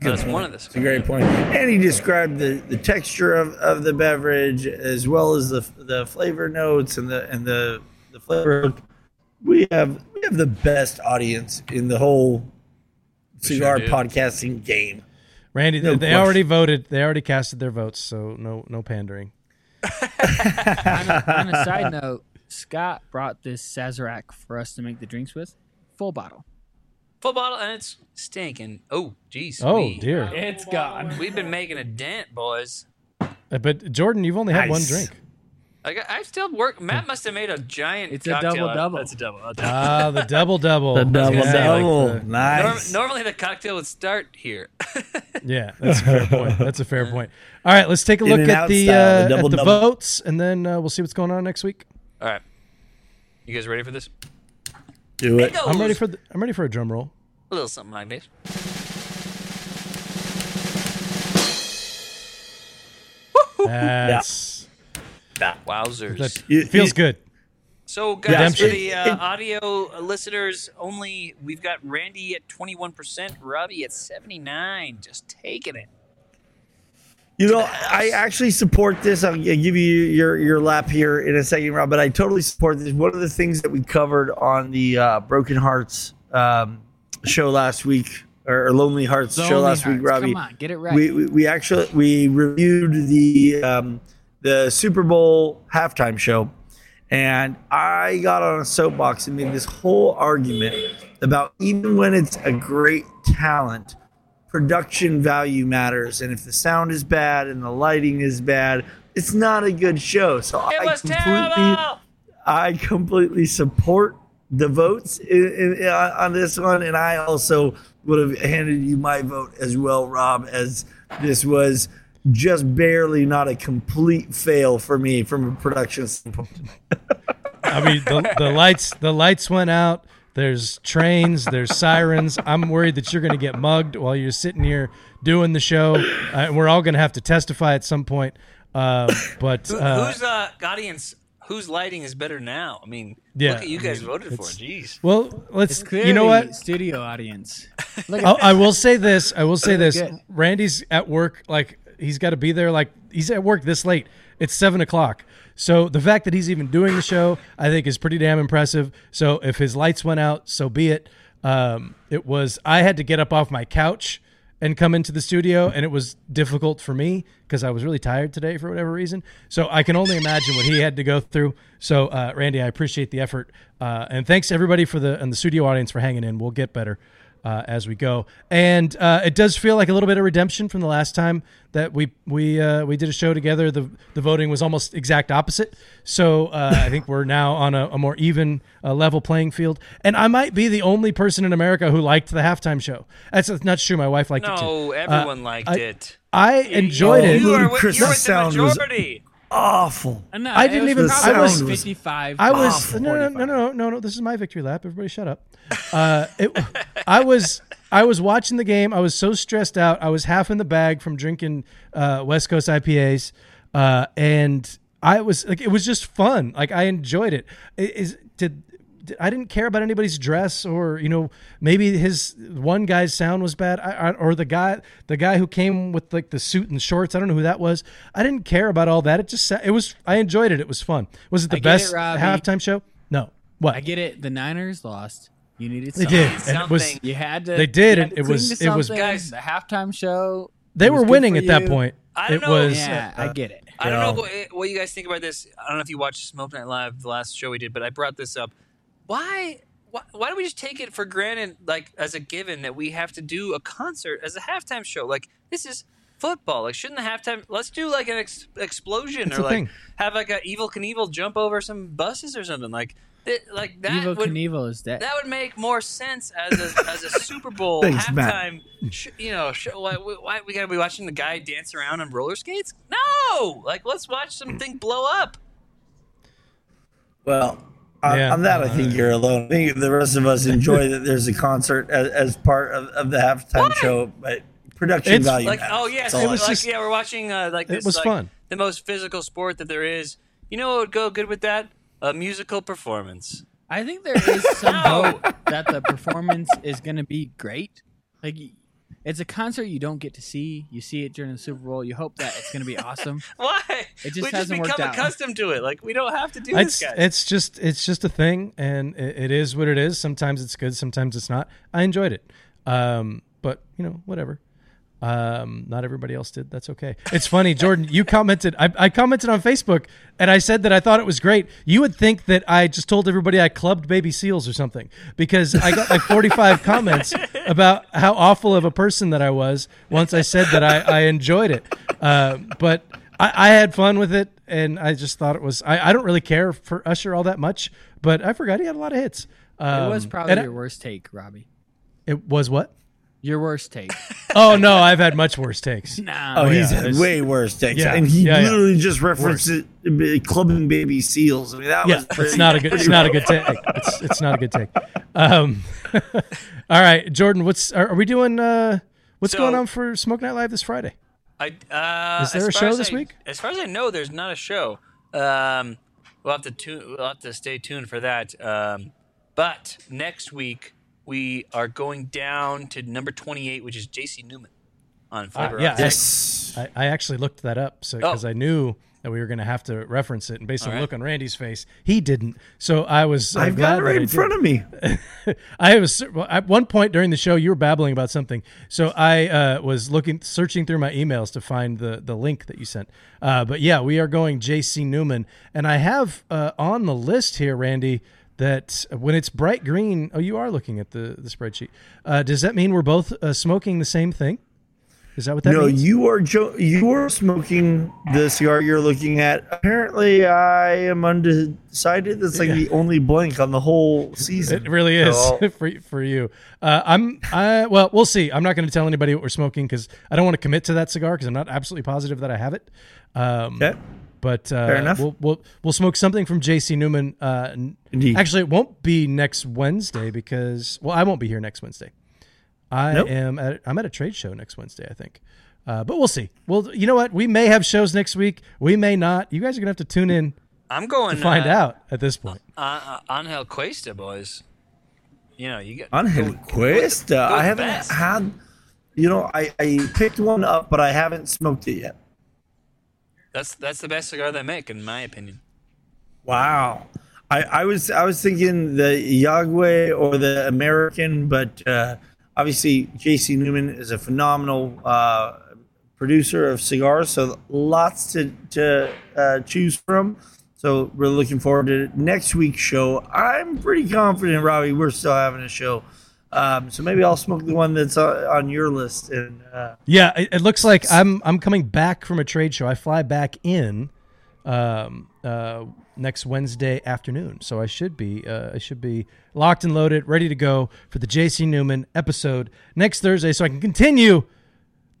That's point. one of the It's a great point. And he described the, the texture of, of the beverage as well as the the flavor notes and the and the the flavor. We have we have the best audience in the whole cigar do. podcasting game. Randy, No they question. already voted. They already casted their votes, so no, no pandering. on, a, on a side note, Scott brought this Sazerac for us to make the drinks with, full bottle. Full bottle and it's stinking. Oh, geez. Oh we- dear! It's gone. We've been making a dent, boys. Uh, But Jordan, you've only had one drink. Like I still work. Matt must have made a giant. It's a cocktail. double-double. That's a double. That's a Ah, the double double. The double gonna say, double, like the- nice. Norm- normally the cocktail would start here. Yeah, that's a fair point. That's a fair point. All right, let's take a In look and at out the style, the uh, at the double. votes, and then uh, we'll see what's going on next week. All right, you guys ready for this? Do it. It I'm ready for the, I'm ready for a drum roll. a little something like this. That's Wowzers! that You- feels you- good. So, guys, for the uh, audio listeners only, we've got Randy at 21%, Robby at 79 just taking it. You know, I actually support this. I'll give you your your lap here in a second, Rob. But I totally support this. One of the things that we covered on the uh, Broken Hearts um, show last week, or Lonely Hearts show Lonely last week, Robby. Come on, get it right. We, we we actually we reviewed the um, the Super Bowl halftime show, and I got on a soapbox and made this whole argument about even when it's a great talent production value matters and if the sound is bad and the lighting is bad it's not a good show so It I was completely terrible. I completely support the votes in, in, on this one and I also would have handed you my vote as well Rob as this was just barely not a complete fail for me from a production standpoint I mean, the, the lights the lights went out. There's trains. There's sirens. I'm worried that you're going to get mugged while you're sitting here doing the show. Uh, we're all going to have to testify at some point. Uh, but Who, uh, whose uh, audience? Whose lighting is better now? I mean, Yeah, look at you I guys mean, voted for. Jeez. well, let's. It's clearly You know what? studio audience. Look at I, I will say this. I will say this. Randy's at work. Like he's got to be there. Like he's at work this late. It's seven o'clock. So the fact that he's even doing the show, I think, is pretty damn impressive. So if his lights went out, so be it. Um, it was. I had to get up off my couch and come into the studio, and it was difficult for me because I was really tired today for whatever reason. So I can only imagine what he had to go through. So uh, Randy, I appreciate the effort, uh, and thanks everybody for the and the studio audience for hanging in. We'll get better uh, as we go. And uh, it does feel like a little bit of redemption from the last time that we we uh, we did a show together. The the voting was almost exact opposite. So uh, I think we're now on a, a more even uh, level playing field. And I might be the only person in America who liked the halftime show. That's not true. My wife liked it too. No, Uh, everyone liked I- it. I enjoyed Oh, it. You are with, you're the with the majority. Awful Uh, no, I didn't even- I was- 55. I was no, no, no, no, no, no. This is my victory lap. Everybody, shut up. Uh, it, I was I was watching the game. I was so stressed out. I was half in the bag from drinking uh, West Coast IPAs, uh, and I was like, it was just fun. Like I enjoyed it. Is did. Did- I didn't care about anybody's dress, or you know, maybe his one guy's sound was bad, I, I, or the guy, the guy who came with like the suit and shorts. I don't know who that was. I didn't care about all that. It just, it was. I enjoyed it. It was fun. Was it the I get it, best Robby. halftime show? No. What? I get it. The Niners lost. You needed something. They something. did, and it was. You had to. They did, and to it was- it was- something. Guys- the halftime show. They were winning for at that point. I don't It know. was. Yeah, uh, I get it. I don't know what, what you guys think about this. I don't know if you watched Smoke Night Live, the last show we did, but I brought this up. Why? Why, why do we just take it for granted, like as a given, that we have to do a concert as a halftime show? Like this is football. Like shouldn't the halftime? Let's do like an ex- explosion It's or like thing. have like a Evel Knievel jump over some buses or something. Like it, like that Evel would Knievel is dead. that would make more sense as a, as a Super Bowl Thanks, Matt. halftime. Sh- you know, sh- why, why we gotta be watching the guy dance around on roller skates? No, like let's watch something blow up. Well, on, Yeah. on that, I think you're alone. I think the rest of us enjoy that there's a concert as, as part of, of the halftime Why? show, but production It's value. Like, matters. oh yes, That's It was like, just- yeah, we're watching uh, like it was like, fun. the most physical sport that there is. You know what would go good with that? A musical performance. I think there is some hope that the performance is going to be great. Like, y- it's a concert you don't get to see. You see it during the Super Bowl. You hope that it's going to be awesome. Why? It just we just hasn't become worked out. accustomed to it. Like we don't have to do It's this, guys. it's just it's just a thing, and it, it is what it is. Sometimes it's good, sometimes it's not. I enjoyed it, um, but you know, whatever. Um, not everybody else did. That's okay. It's funny, Jordan. You commented. I, I commented on Facebook, and I said that I thought it was great. You would think that I just told everybody I clubbed baby seals or something because I got like 45 comments about how awful of a person that I was once I said that I, I enjoyed it. Uh, but I, I had fun with it, and I just thought it was. I, I don't really care for Usher all that much, but I forgot he had a lot of hits. Um, it was probably and I- your worst take, Robby. it was what? Your worst take. Oh no, I've had much worse takes. nah. Oh, he's yeah, had way worse takes, Yeah, and he yeah, yeah. literally just referenced it, uh, clubbing baby seals. I mean, that Yeah, was it's not a good. It's not a good take. It's, it's not a good take. Um, all right, Jordan. What's are, are we doing? Uh, what's So- going on for Smoke Night Live this Friday? I, uh, Is there a show this I- week? As far as I know, there's not a show. Um, we'll have to tune. We'll have to stay tuned for that. Um, but next week we are going down to number 28, which is J.C. Newman on Flavor Uh, yeah, Yes. I, I actually looked that up so because Oh. I knew that we were going to have to reference it, and based on the look on Randy's face, he didn't. So I was. uh, I've glad got it right I in did. front of me. I was at one point during the show you were babbling about something, so I uh, was looking, searching through my emails to find the the link that you sent. Uh, but yeah, we are going J.C. Newman, and I have uh, on the list here, Randy, that when it's bright green. Oh, you are looking at the the spreadsheet. Uh, does that mean we're both uh, smoking the same thing? Is that what that no, means? you are jo- you are smoking the cigar you're looking at. Apparently, I am undecided. That's like the only blank on the whole season. It really is So, for for you. Uh, I'm I well, we'll see. I'm not going to tell anybody what we're smoking because I don't want to commit to that cigar because I'm not absolutely positive that I have it. Um, okay. But uh, Fair enough. We'll, we'll we'll smoke something from J.C. Newman. Uh, Indeed. Actually, it won't be next Wednesday because well, I won't be here next Wednesday. I Nope. am at I'm at a trade show next Wednesday, I think. Uh, but we'll see. Well, you know what? We may have shows next week. We may not. You guys are gonna have to tune in I'm going to find uh, out at this point. Uh, uh, Angel Cuesta, boys. You know, you get Angel go- Cuesta. go I haven't fast. had. You know, I, I picked one up, but I haven't smoked it yet. That's that's the best cigar they make, in my opinion. Wow. I, I was I was thinking the Yagüe or the American, but uh, obviously JC Newman is a phenomenal uh, producer of cigars, so lots to to uh, choose from. So we're looking forward to next week's show. I'm pretty confident, Robby, we're still having a show. Um, so maybe I'll smoke the one that's on, your list. And uh, Yeah, it, it looks like I'm I'm coming back from a trade show. I fly back in um, uh, next Wednesday afternoon, so I should be uh, I should be locked and loaded, ready to go for the JC Newman episode next Thursday, so I can continue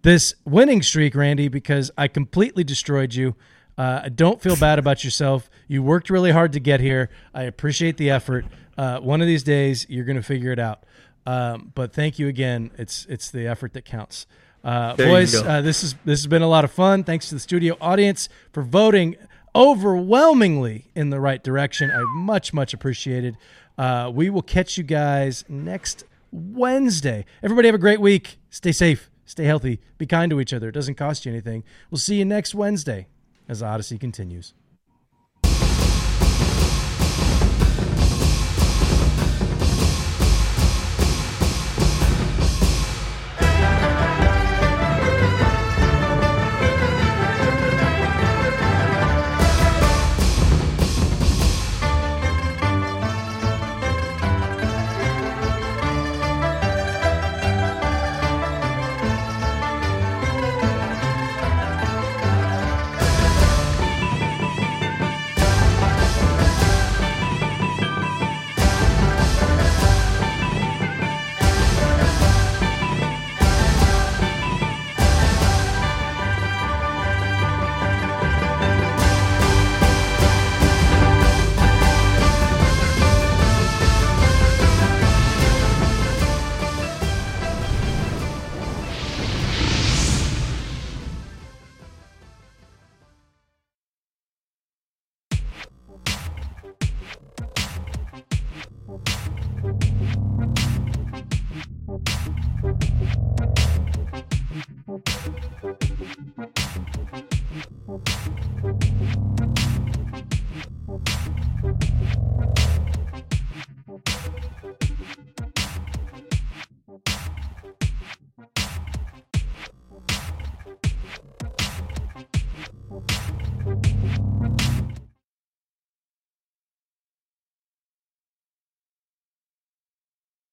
this winning streak, Randy, because I completely destroyed you. Uh, don't feel bad about yourself. You worked really hard to get here. I appreciate the effort. Uh, one of these days, you're going to figure it out. Um, but thank you again. It's it's the effort that counts. Uh, boys, uh, this is this has been a lot of fun. Thanks to the studio audience for voting overwhelmingly in the right direction. I much much appreciated. Uh, we will catch you guys next Wednesday. Everybody have a great week. Stay safe. Stay healthy. Be kind to each other. It doesn't cost you anything. We'll see you next Wednesday as Odyssey continues.